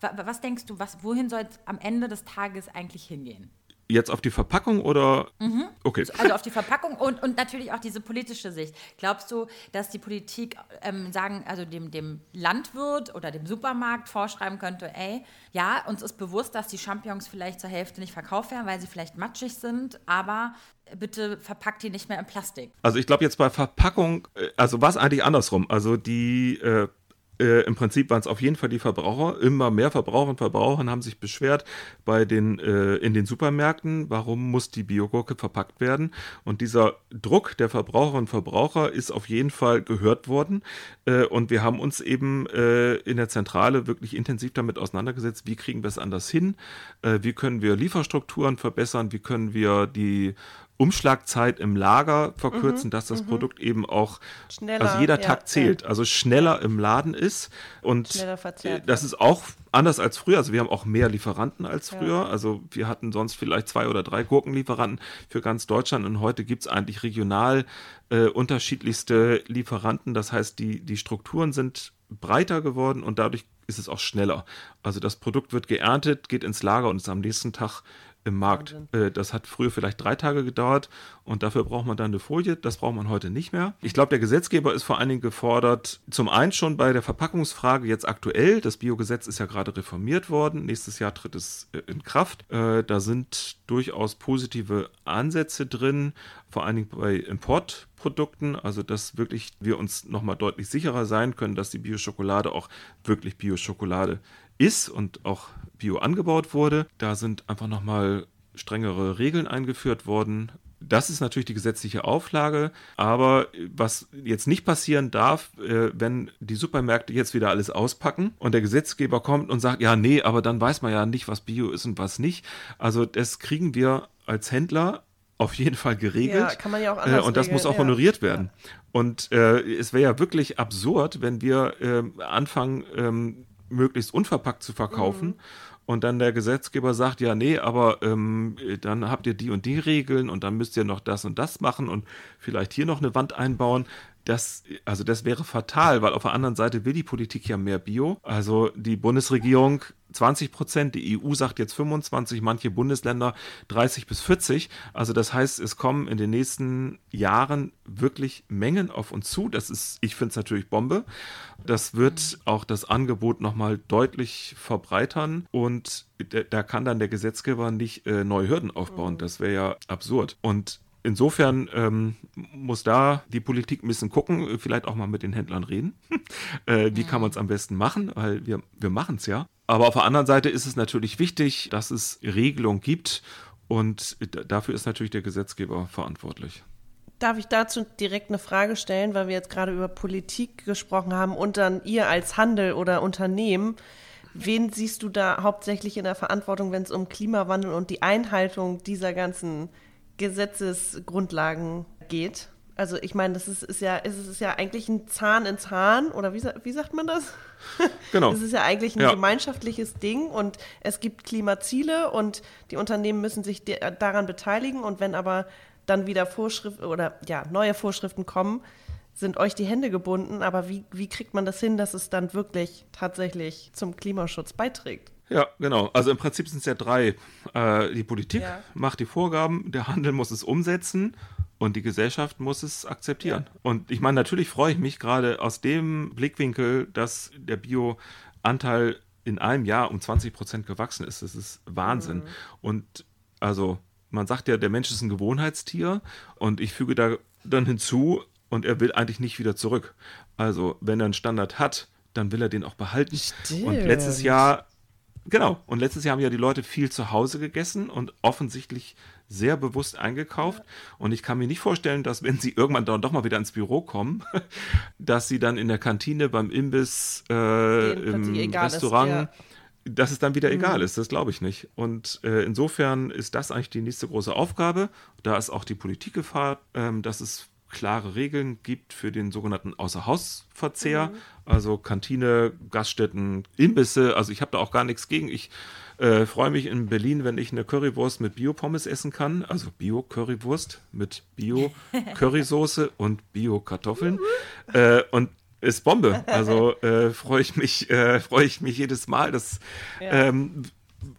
Wa- wa- Was denkst du, was, wohin soll es am Ende des Tages eigentlich hingehen? Jetzt auf die Verpackung oder? Okay. Also auf die Verpackung und, und natürlich auch diese politische Sicht. Glaubst du, dass die Politik ähm, sagen, also dem, dem Landwirt oder dem Supermarkt vorschreiben könnte, ey, ja, uns ist bewusst, dass die Champignons vielleicht zur Hälfte nicht verkauft werden, weil sie vielleicht matschig sind, aber bitte verpackt die nicht mehr in Plastik. Also ich glaube jetzt bei Verpackung, äh, also war es eigentlich andersrum. Also die äh, äh, im Prinzip waren es auf jeden Fall die Verbraucher. Immer mehr Verbraucher und Verbraucherinnen haben sich beschwert bei den äh, in den Supermärkten, warum muss die Biogurke verpackt werden? Und dieser Druck der Verbraucherinnen und Verbraucher ist auf jeden Fall gehört worden. Äh, und wir haben uns eben äh, in der Zentrale wirklich intensiv damit auseinandergesetzt, wie kriegen wir es anders hin? Äh, wie können wir Lieferstrukturen verbessern? Wie können wir die Umschlagzeit im Lager verkürzen, dass das Produkt eben auch, Schneller, also jeder ja, Tag zählt, also schneller im Laden ist. Und äh, das ist auch anders als früher. Also wir haben auch mehr Lieferanten als früher. Also wir hatten sonst vielleicht zwei oder drei Gurkenlieferanten für ganz Deutschland und heute gibt es eigentlich regional äh, unterschiedlichste Lieferanten. Das heißt, die, die Strukturen sind breiter geworden und dadurch ist es auch schneller. Also das Produkt wird geerntet, geht ins Lager und ist am nächsten Tag im Markt. Äh, das hat früher vielleicht drei Tage gedauert und dafür braucht man dann eine Folie. Das braucht man heute nicht mehr. Ich glaube, der Gesetzgeber ist vor allen Dingen gefordert, zum einen schon bei der Verpackungsfrage jetzt aktuell. Das Biogesetz ist ja gerade reformiert worden. Nächstes Jahr tritt es äh, in Kraft. Äh, da sind durchaus positive Ansätze drin, vor allen Dingen bei Importprodukten. Also, dass wirklich wir uns nochmal deutlich sicherer sein können, dass die Bioschokolade auch wirklich Bioschokolade ist und auch bio angebaut wurde. Da sind einfach nochmal strengere Regeln eingeführt worden. Das ist natürlich die gesetzliche Auflage, aber was jetzt nicht passieren darf, äh, wenn die Supermärkte jetzt wieder alles auspacken und der Gesetzgeber kommt und sagt, ja, nee, aber dann weiß man ja nicht, was Bio ist und was nicht. Also das kriegen wir als Händler auf jeden Fall geregelt. Ja, kann man ja auch Äh, anders Und das muss regeln, auch ja. honoriert werden. Und äh, es wäre ja wirklich absurd, wenn wir ähm, anfangen, ähm, möglichst unverpackt zu verkaufen. Mhm. Und dann der Gesetzgeber sagt, ja, nee, aber ähm, dann habt ihr die und die Regeln und dann müsst ihr noch das und das machen und vielleicht hier noch eine Wand einbauen. Das, also das wäre fatal, weil auf der anderen Seite will die Politik ja mehr Bio. Also die Bundesregierung 20 Prozent, die EU sagt jetzt 25, manche Bundesländer 30 bis 40. Also das heißt, es kommen in den nächsten Jahren wirklich Mengen auf uns zu. Das ist, ich finde es natürlich Bombe. Das wird auch das Angebot nochmal deutlich verbreitern und da- kann dann der Gesetzgeber nicht äh, neue Hürden aufbauen. Das wäre ja absurd. Und Insofern ähm, muss da die Politik ein bisschen gucken, vielleicht auch mal mit den Händlern reden. [LAUGHS] äh, wie kann man es am besten machen? Weil wir, wir machen es ja. Aber auf der anderen Seite ist es natürlich wichtig, dass es Regelungen gibt und dafür ist natürlich der Gesetzgeber verantwortlich. Darf ich dazu direkt eine Frage stellen, weil wir jetzt gerade über Politik gesprochen haben und dann ihr als Handel oder Unternehmen, wen siehst du da hauptsächlich in der Verantwortung, wenn es um Klimawandel und die Einhaltung dieser ganzen Gesetzesgrundlagen geht? Also ich meine, das ist, ist ja, es ist ja eigentlich ein Zahn in Zahn oder wie, wie sagt man das? [LAUGHS] Genau. Es ist ja eigentlich ein Ja. gemeinschaftliches Ding und es gibt Klimaziele und die Unternehmen müssen sich daran beteiligen und wenn aber dann wieder Vorschriften oder ja, neue Vorschriften kommen, sind euch die Hände gebunden. Aber wie, wie kriegt man das hin, dass es dann wirklich tatsächlich zum Klimaschutz beiträgt? Ja, genau. Also im Prinzip sind es ja drei. Äh, die Politik Ja. macht die Vorgaben, der Handel muss es umsetzen und die Gesellschaft muss es akzeptieren. Und ich meine, natürlich freue ich mich gerade aus dem Blickwinkel, dass der Bio-Anteil in einem Jahr um 20 Prozent gewachsen ist. Das ist Wahnsinn. Und also man sagt ja, der Mensch ist ein Gewohnheitstier und ich füge da dann hinzu und er will eigentlich nicht wieder zurück. Also wenn er einen Standard hat, dann will er den auch behalten. Stimmt. Und letztes Jahr, genau, und letztes Jahr haben ja die Leute viel zu Hause gegessen und offensichtlich sehr bewusst eingekauft. Und ich kann mir nicht vorstellen, dass wenn sie irgendwann dann doch mal wieder ins Büro kommen, [LAUGHS] dass sie dann in der Kantine, beim Imbiss, äh, im egal ist, Restaurant, ja. dass es dann wieder Mhm. egal ist. Das glaube ich nicht. Und äh, insofern ist das eigentlich die nächste große Aufgabe. Da ist auch die Politikgefahr, ähm, dass es klare Regeln gibt für den sogenannten Außerhausverzehr, Mhm. also Kantine, Gaststätten, Imbisse. Also ich habe da auch gar nichts gegen. Ich äh, freue mich in Berlin, wenn ich eine Currywurst mit Bio-Pommes essen kann, also Bio-Currywurst mit Bio-Currysoße [LAUGHS] und Bio-Kartoffeln. äh, und ist Bombe. Also [LAUGHS] äh, freue ich mich, äh, freue ich mich jedes Mal. Das, ähm,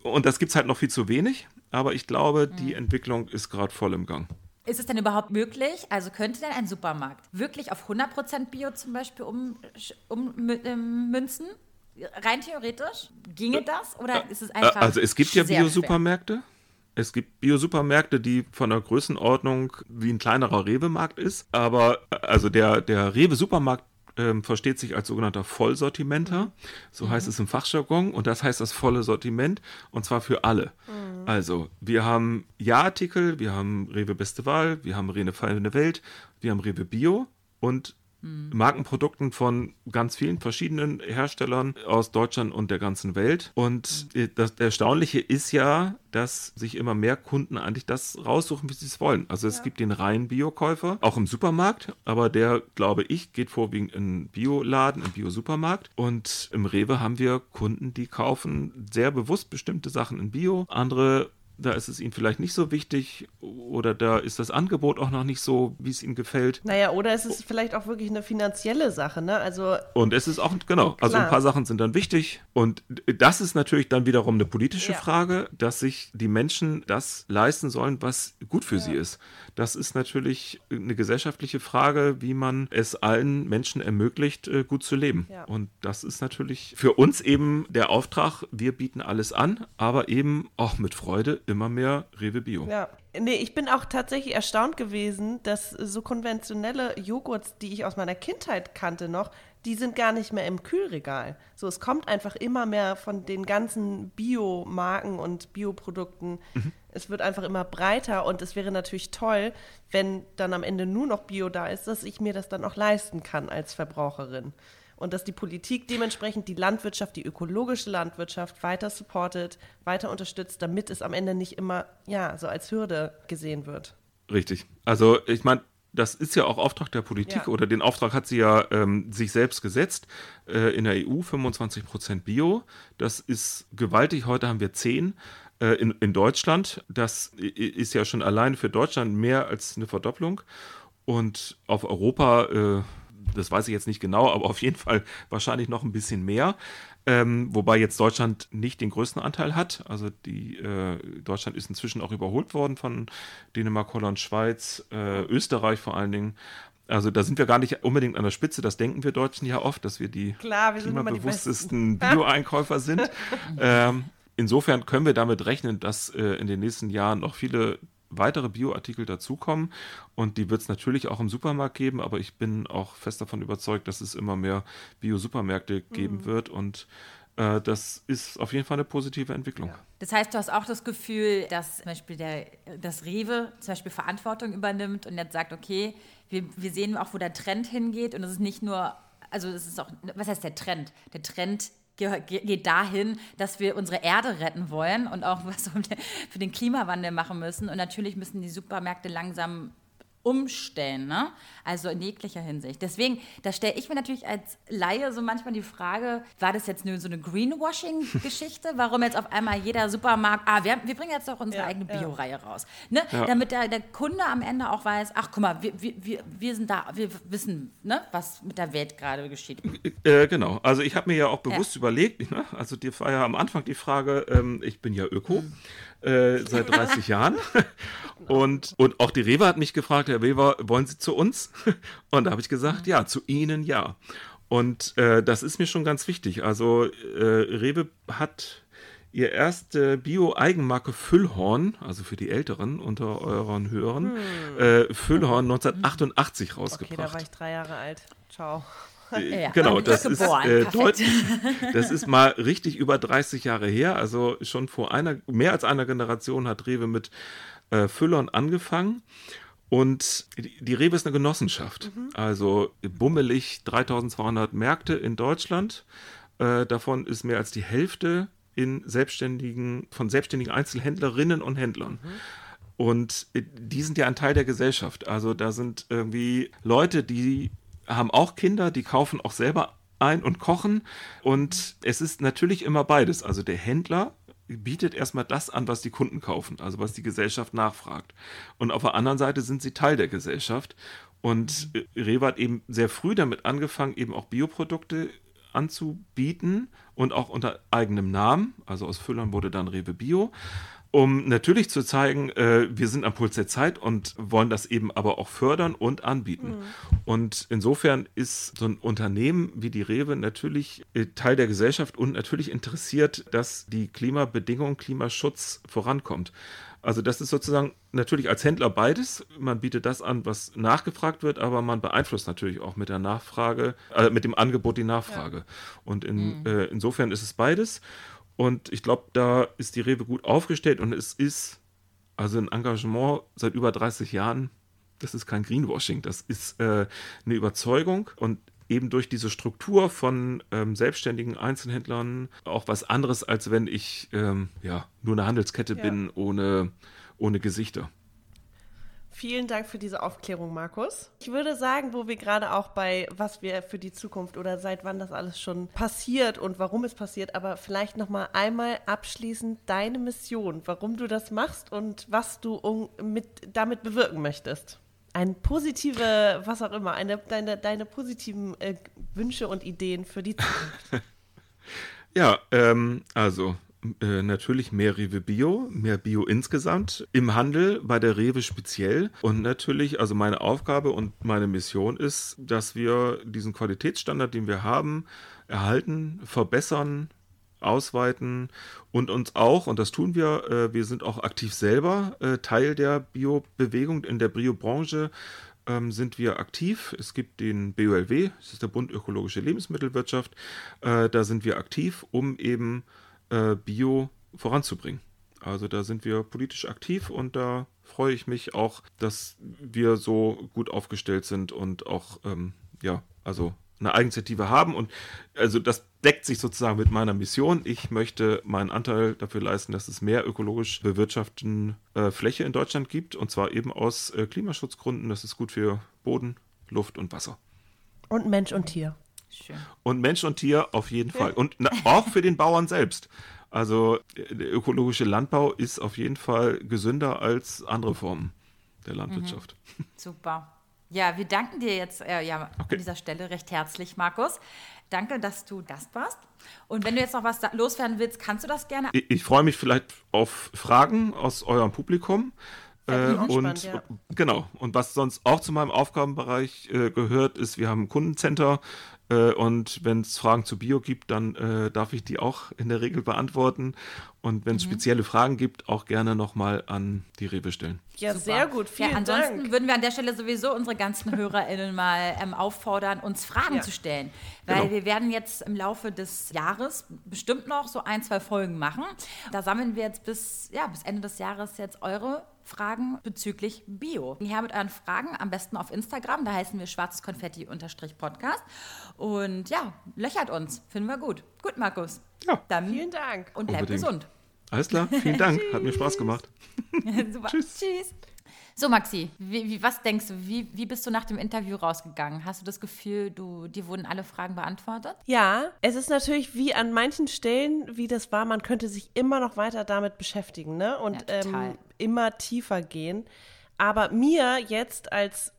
und das gibt es halt noch viel zu wenig. Aber ich glaube, die Entwicklung ist gerade voll im Gang. Ist es denn überhaupt möglich? Also könnte denn ein Supermarkt wirklich auf 100% Bio zum Beispiel ummünzen? Rein theoretisch? Ginge das? Oder ist es einfach. Äh, Also es gibt ja? Bio-Supermärkte. Es gibt Bio-Supermärkte, die von der Größenordnung wie ein kleinerer Rewe-Markt ist. Aber äh, also der, der Rewe-Supermarkt ähm, versteht sich als sogenannter Vollsortimenter. So heißt es im Fachjargon. Und das heißt das volle Sortiment. Und zwar für alle. Also wir haben Ja-Artikel, wir haben Rewe Beste Wahl, wir haben Rewe Feine Welt, wir haben Rewe Bio und Markenprodukten von ganz vielen verschiedenen Herstellern aus Deutschland und der ganzen Welt. Und äh, das Erstaunliche ist ja, dass sich immer mehr Kunden eigentlich das raussuchen, wie sie es wollen. Also es gibt den reinen Biokäufer, auch im Supermarkt, aber der, glaube ich, geht vorwiegend in Bioladen, im Bio-Supermarkt. Und im Rewe haben wir Kunden, die kaufen sehr bewusst bestimmte Sachen in Bio, andere da ist es ihnen vielleicht nicht so wichtig oder da ist das Angebot auch noch nicht so, wie es ihnen gefällt. Naja, oder es ist vielleicht auch wirklich eine finanzielle Sache, ne? Also, Und es ist auch, genau, also ein paar Sachen sind dann wichtig. Und das ist natürlich dann wiederum eine politische Ja. Frage, dass sich die Menschen das leisten sollen, was gut für sie ist. Das ist natürlich eine gesellschaftliche Frage, wie man es allen Menschen ermöglicht, äh, gut zu leben. Ja. Und das ist natürlich für uns eben der Auftrag, wir bieten alles an, aber eben auch mit Freude immer mehr Rewe Bio. ja. Nee, ich bin auch tatsächlich erstaunt gewesen, dass so konventionelle Joghurts, die ich aus meiner Kindheit kannte noch, die sind gar nicht mehr im Kühlregal. So, es kommt einfach immer mehr von den ganzen Biomarken und Bioprodukten. Es wird einfach immer breiter und es wäre natürlich toll, wenn dann am Ende nur noch Bio da ist, dass ich mir das dann auch leisten kann als Verbraucherin. Und dass die Politik dementsprechend die Landwirtschaft, die ökologische Landwirtschaft weiter supportet, weiter unterstützt, damit es am Ende nicht immer, ja, so als Hürde gesehen wird. Richtig. Also ich meine, das ist ja auch Auftrag der Politik Ja. oder den Auftrag hat sie ja ähm, sich selbst gesetzt. Äh, in der EU 25 Prozent Bio. Das ist gewaltig. Heute haben wir 10. Äh, in, in Deutschland, das ist ja schon allein für Deutschland mehr als eine Verdopplung. Und auf Europa, äh, das weiß ich jetzt nicht genau, aber auf jeden Fall wahrscheinlich noch ein bisschen mehr. Ähm, wobei jetzt Deutschland nicht den größten Anteil hat. Also die äh, Deutschland ist inzwischen auch überholt worden von Dänemark, Holland, Schweiz, äh, Österreich vor allen Dingen. Also da sind wir gar nicht unbedingt an der Spitze. Das denken wir Deutschen ja oft, dass wir die Klar, wir klimabewusstesten Bio-Einkäufer sind. [LAUGHS] ähm, insofern können wir damit rechnen, dass äh, in den nächsten Jahren noch viele weitere Bioartikel dazukommen. Und die wird es natürlich auch im Supermarkt geben, aber ich bin auch fest davon überzeugt, dass es immer mehr Bio-Supermärkte geben wird. Und äh, das ist auf jeden Fall eine positive Entwicklung. Das heißt, du hast auch das Gefühl, dass zum Beispiel der, das Rewe zum Beispiel Verantwortung übernimmt und jetzt sagt, okay, wir, wir sehen auch, wo der Trend hingeht und es ist nicht nur, also es ist auch, was heißt der Trend? Der Trend geht dahin, dass wir unsere Erde retten wollen und auch was [LAUGHS] für den Klimawandel machen müssen. Und natürlich müssen die Supermärkte langsam umstellen, ne? Also in jeglicher Hinsicht. Deswegen, da stelle ich mir natürlich als Laie so manchmal die Frage, war das jetzt nur so eine Greenwashing-Geschichte? [LAUGHS] Warum jetzt auf einmal jeder Supermarkt, ah, wir, wir bringen jetzt doch unsere Ja, eigene ja. Bio-Reihe raus. Ne? Ja. Damit der, der Kunde am Ende auch weiß, ach guck mal, wir, wir, wir, sind da, wir wissen, ne, was mit der Welt gerade geschieht. Äh, genau. Also ich habe mir ja auch bewusst überlegt, ne? also die war ja am Anfang die Frage, ähm, ich bin ja Öko äh, seit 30 [LAUGHS] Jahren [LAUGHS] und, und auch die Rewe hat mich gefragt, Herr Weber, wollen Sie zu uns? [LAUGHS] Und da habe ich gesagt, ja, zu Ihnen ja. Und äh, das ist mir schon ganz wichtig. Also äh, Rewe hat ihr erste Bio-Eigenmarke Füllhorn, also für die Älteren unter euren Hörern, äh, Füllhorn 1988 Okay, rausgebracht. da war ich drei Jahre alt. Ciao. [LAUGHS] Äh, Ja, genau, das ist äh, deutlich, [LAUGHS] das ist mal richtig über 30 Jahre her. Also schon vor einer, mehr als einer Generation hat Rewe mit äh, Füllern angefangen. Und die, Rewe ist eine Genossenschaft. Also bummelig 3200 Märkte in Deutschland. Äh, davon ist mehr als die Hälfte in selbstständigen, von selbstständigen Einzelhändlerinnen und Händlern. Und äh, die sind ja ein Teil der Gesellschaft. Also da sind irgendwie Leute, die haben auch Kinder, die kaufen auch selber ein und kochen. Und es ist natürlich immer beides. Also der Händler bietet erstmal das an, was die Kunden kaufen, also was die Gesellschaft nachfragt. Und auf der anderen Seite sind sie Teil der Gesellschaft. Und äh, Rewe hat eben sehr früh damit angefangen, eben auch Bioprodukte anzubieten und auch unter eigenem Namen. Also aus Füllern wurde dann Rewe Bio um natürlich zu zeigen, äh, wir sind am Puls der Zeit und wollen das eben aber auch fördern und anbieten. Und insofern ist so ein Unternehmen wie die Rewe natürlich äh, Teil der Gesellschaft und natürlich interessiert, dass die Klimabedingungen, Klimaschutz vorankommt. Also das ist sozusagen natürlich als Händler beides. Man bietet das an, was nachgefragt wird, aber man beeinflusst natürlich auch mit der Nachfrage, äh, mit dem Angebot die Nachfrage. Und in, äh, insofern ist es beides. Und ich glaube, da ist die Rewe gut aufgestellt und es ist also ein Engagement seit über 30 Jahren. Das ist kein Greenwashing, das ist äh, eine Überzeugung und eben durch diese Struktur von ähm, selbstständigen Einzelhändlern auch was anderes, als wenn ich ähm, ja nur eine Handelskette Ja. bin ohne, ohne Gesichter. Vielen Dank für diese Aufklärung, Markus. Ich würde sagen, wo wir gerade auch bei, was wir für die Zukunft oder seit wann das alles schon passiert und warum es passiert, aber vielleicht noch mal einmal abschließend deine Mission, warum du das machst und was du mit, damit bewirken möchtest. Ein positive, was auch immer, eine, deine, deine positiven äh, Wünsche und Ideen für die Zukunft. [LAUGHS] Ja, ähm, also äh, natürlich mehr Rewe Bio, mehr Bio insgesamt im Handel, bei der Rewe speziell. Und natürlich, also meine Aufgabe und meine Mission ist, dass wir diesen Qualitätsstandard, den wir haben, erhalten, verbessern, ausweiten und uns auch, und das tun wir, äh, wir sind auch aktiv selber äh, Teil der Bio-Bewegung in der Bio-Branche ähm, sind wir aktiv. Es gibt den BULW, das ist der Bund Ökologische Lebensmittelwirtschaft. Äh, da sind wir aktiv, um eben äh, Bio voranzubringen. Also da sind wir politisch aktiv und da freue ich mich auch, dass wir so gut aufgestellt sind und auch, ähm, ja, also eine Eigeninitiative haben. Und also das deckt sich sozusagen mit meiner Mission. Ich möchte meinen Anteil dafür leisten, dass es mehr ökologisch bewirtschaftete äh, Fläche in Deutschland gibt. Und zwar eben aus äh, Klimaschutzgründen. Das ist gut für Boden, Luft und Wasser. Und Mensch und Tier. Schön. Und Mensch und Tier auf jeden Fall. Und na, auch für den Bauern selbst. Also äh, der ökologische Landbau ist auf jeden Fall gesünder als andere Formen der Landwirtschaft. Super. Ja, wir danken dir jetzt äh, ja, Okay. an dieser Stelle recht herzlich, Markus. Danke, dass du Gast warst. Und wenn du jetzt noch was loswerden willst, kannst du das gerne. Ich, ich freue mich vielleicht auf Fragen aus eurem Publikum. Äh, und ja. genau. Und was sonst auch zu meinem Aufgabenbereich äh, gehört, ist, wir haben ein Kundencenter. Äh, und wenn es Fragen zu Bio gibt, dann äh, darf ich die auch in der Regel beantworten. Und wenn es Mhm. spezielle Fragen gibt, auch gerne nochmal an die Rewe stellen. Ja, Super. sehr gut. Vielen ja, ansonsten Dank. würden wir an der Stelle sowieso unsere ganzen HörerInnen mal ähm, auffordern, uns Fragen Ja. zu stellen. Weil Genau. wir werden jetzt im Laufe des Jahres bestimmt noch so ein, zwei Folgen machen. Da sammeln wir jetzt bis, ja, bis Ende des Jahres jetzt eure Fragen bezüglich Bio. Her mit euren Fragen, am besten auf Instagram, da heißen wir schwarzkonfetti-podcast. Und ja, löchert uns, finden wir gut. Gut, Markus. Ja. Dann Vielen Dank. und bleibt Unbedingt. gesund. Alles klar, vielen Dank. Hat mir Spaß [LAUGHS] gemacht. Super. Tschüss. Tschüss. So, Maxi, wie, wie, was denkst du, wie, wie bist du nach dem Interview rausgegangen? Hast du das Gefühl, du, dir wurden alle Fragen beantwortet? Ja, es ist natürlich wie an manchen Stellen, wie das war, man könnte sich immer noch weiter damit beschäftigen ne? und Ja, ähm, immer tiefer gehen. Aber mir jetzt als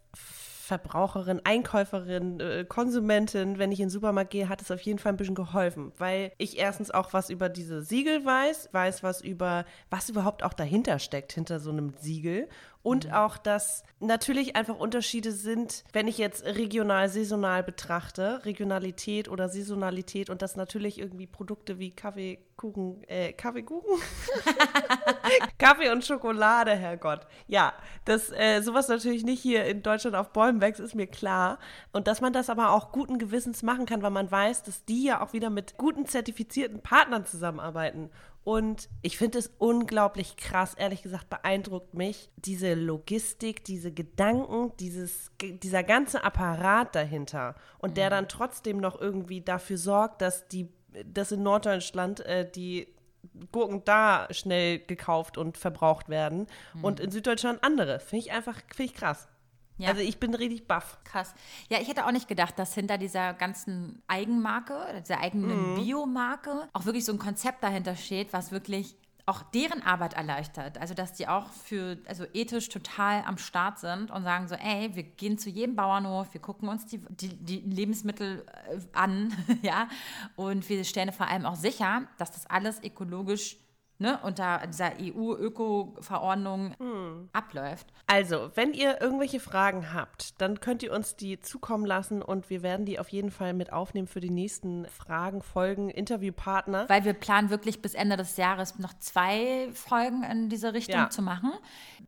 Verbraucherin, Einkäuferin, äh, Konsumentin, wenn ich in den Supermarkt gehe, hat es auf jeden Fall ein bisschen geholfen, weil ich erstens auch was über diese Siegel weiß, weiß was über, was überhaupt auch dahinter steckt, hinter so einem Siegel Und auch, dass natürlich einfach Unterschiede sind, wenn ich jetzt regional, saisonal betrachte, Regionalität oder Saisonalität und dass natürlich irgendwie Produkte wie Kaffee, Kuchen, äh, Kaffeekuchen? [LAUGHS] Kaffee und Schokolade, Herrgott. Ja, dass äh, sowas natürlich nicht hier in Deutschland auf Bäumen wächst, ist mir klar. Und dass man das aber auch guten Gewissens machen kann, weil man weiß, dass die ja auch wieder mit guten zertifizierten Partnern zusammenarbeiten. Und ich finde es unglaublich krass, ehrlich gesagt, beeindruckt mich diese Logistik, diese Gedanken, dieses, dieser ganze Apparat dahinter. Und der dann trotzdem noch irgendwie dafür sorgt, dass die, dass in Norddeutschland äh, die Gurken da schnell gekauft und verbraucht werden und in Süddeutschland andere. Finde ich einfach, finde ich krass. Ja. Also ich bin richtig baff. Krass. Ja, ich hätte auch nicht gedacht, dass hinter dieser ganzen Eigenmarke, dieser eigenen Biomarke, auch wirklich so ein Konzept dahinter steht, was wirklich auch deren Arbeit erleichtert. Also, dass die auch für, also ethisch total am Start sind und sagen so, ey, wir gehen zu jedem Bauernhof, wir gucken uns die, die, die Lebensmittel äh, an, [LAUGHS] ja, und wir stellen vor allem auch sicher, dass das alles ökologisch ne, unter dieser EU-Öko-Verordnung abläuft. Also, wenn ihr irgendwelche Fragen habt, dann könnt ihr uns die zukommen lassen und wir werden die auf jeden Fall mit aufnehmen für die nächsten Fragen, Folgen, Interviewpartner. Weil wir planen wirklich bis Ende des Jahres noch zwei Folgen in diese Richtung Ja. zu machen.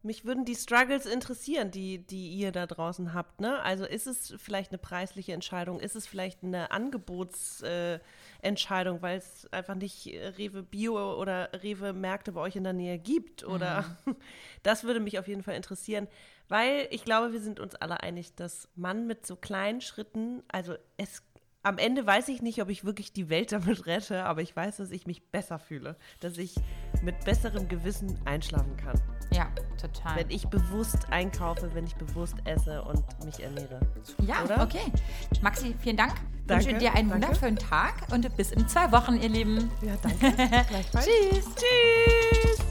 Mich würden die Struggles interessieren, die, die ihr da draußen habt. Ne? Also ist es vielleicht eine preisliche Entscheidung? Ist es vielleicht eine Angebotsentscheidung, äh, Entscheidung, weil es einfach nicht äh, Rewe Bio oder Rewe Märkte bei euch in der Nähe gibt? Oder [LAUGHS] das würde mich auf jeden Fall interessieren, weil ich glaube, wir sind uns alle einig, dass man mit so kleinen Schritten, also es am Ende weiß ich nicht, ob ich wirklich die Welt damit rette, aber ich weiß, dass ich mich besser fühle, dass ich mit besserem Gewissen einschlafen kann. Ja, total. Wenn ich bewusst einkaufe, wenn ich bewusst esse und mich ernähre. Ja, Oder? okay. Maxi, vielen Dank. Danke, wünsche dir einen danke. wunderschönen Tag und bis in zwei Wochen, ihr Lieben. Ja, danke. [LAUGHS] Gleichfalls. Tschüss. Tschüss.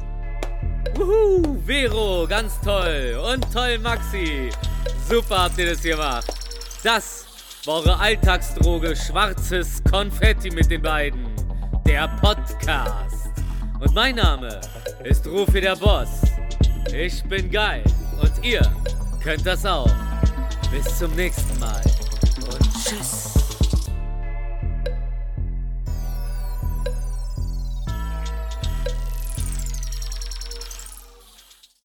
Wuhu, Vero, ganz toll. Und toll, Maxi. Super habt ihr das gemacht. Das war eure Alltagsdroge Schwarzes Konfetti mit den beiden. Der Podcast. Und mein Name ist Rufi der Boss. Ich bin geil. Und ihr könnt das auch. Bis zum nächsten Mal. Und tschüss.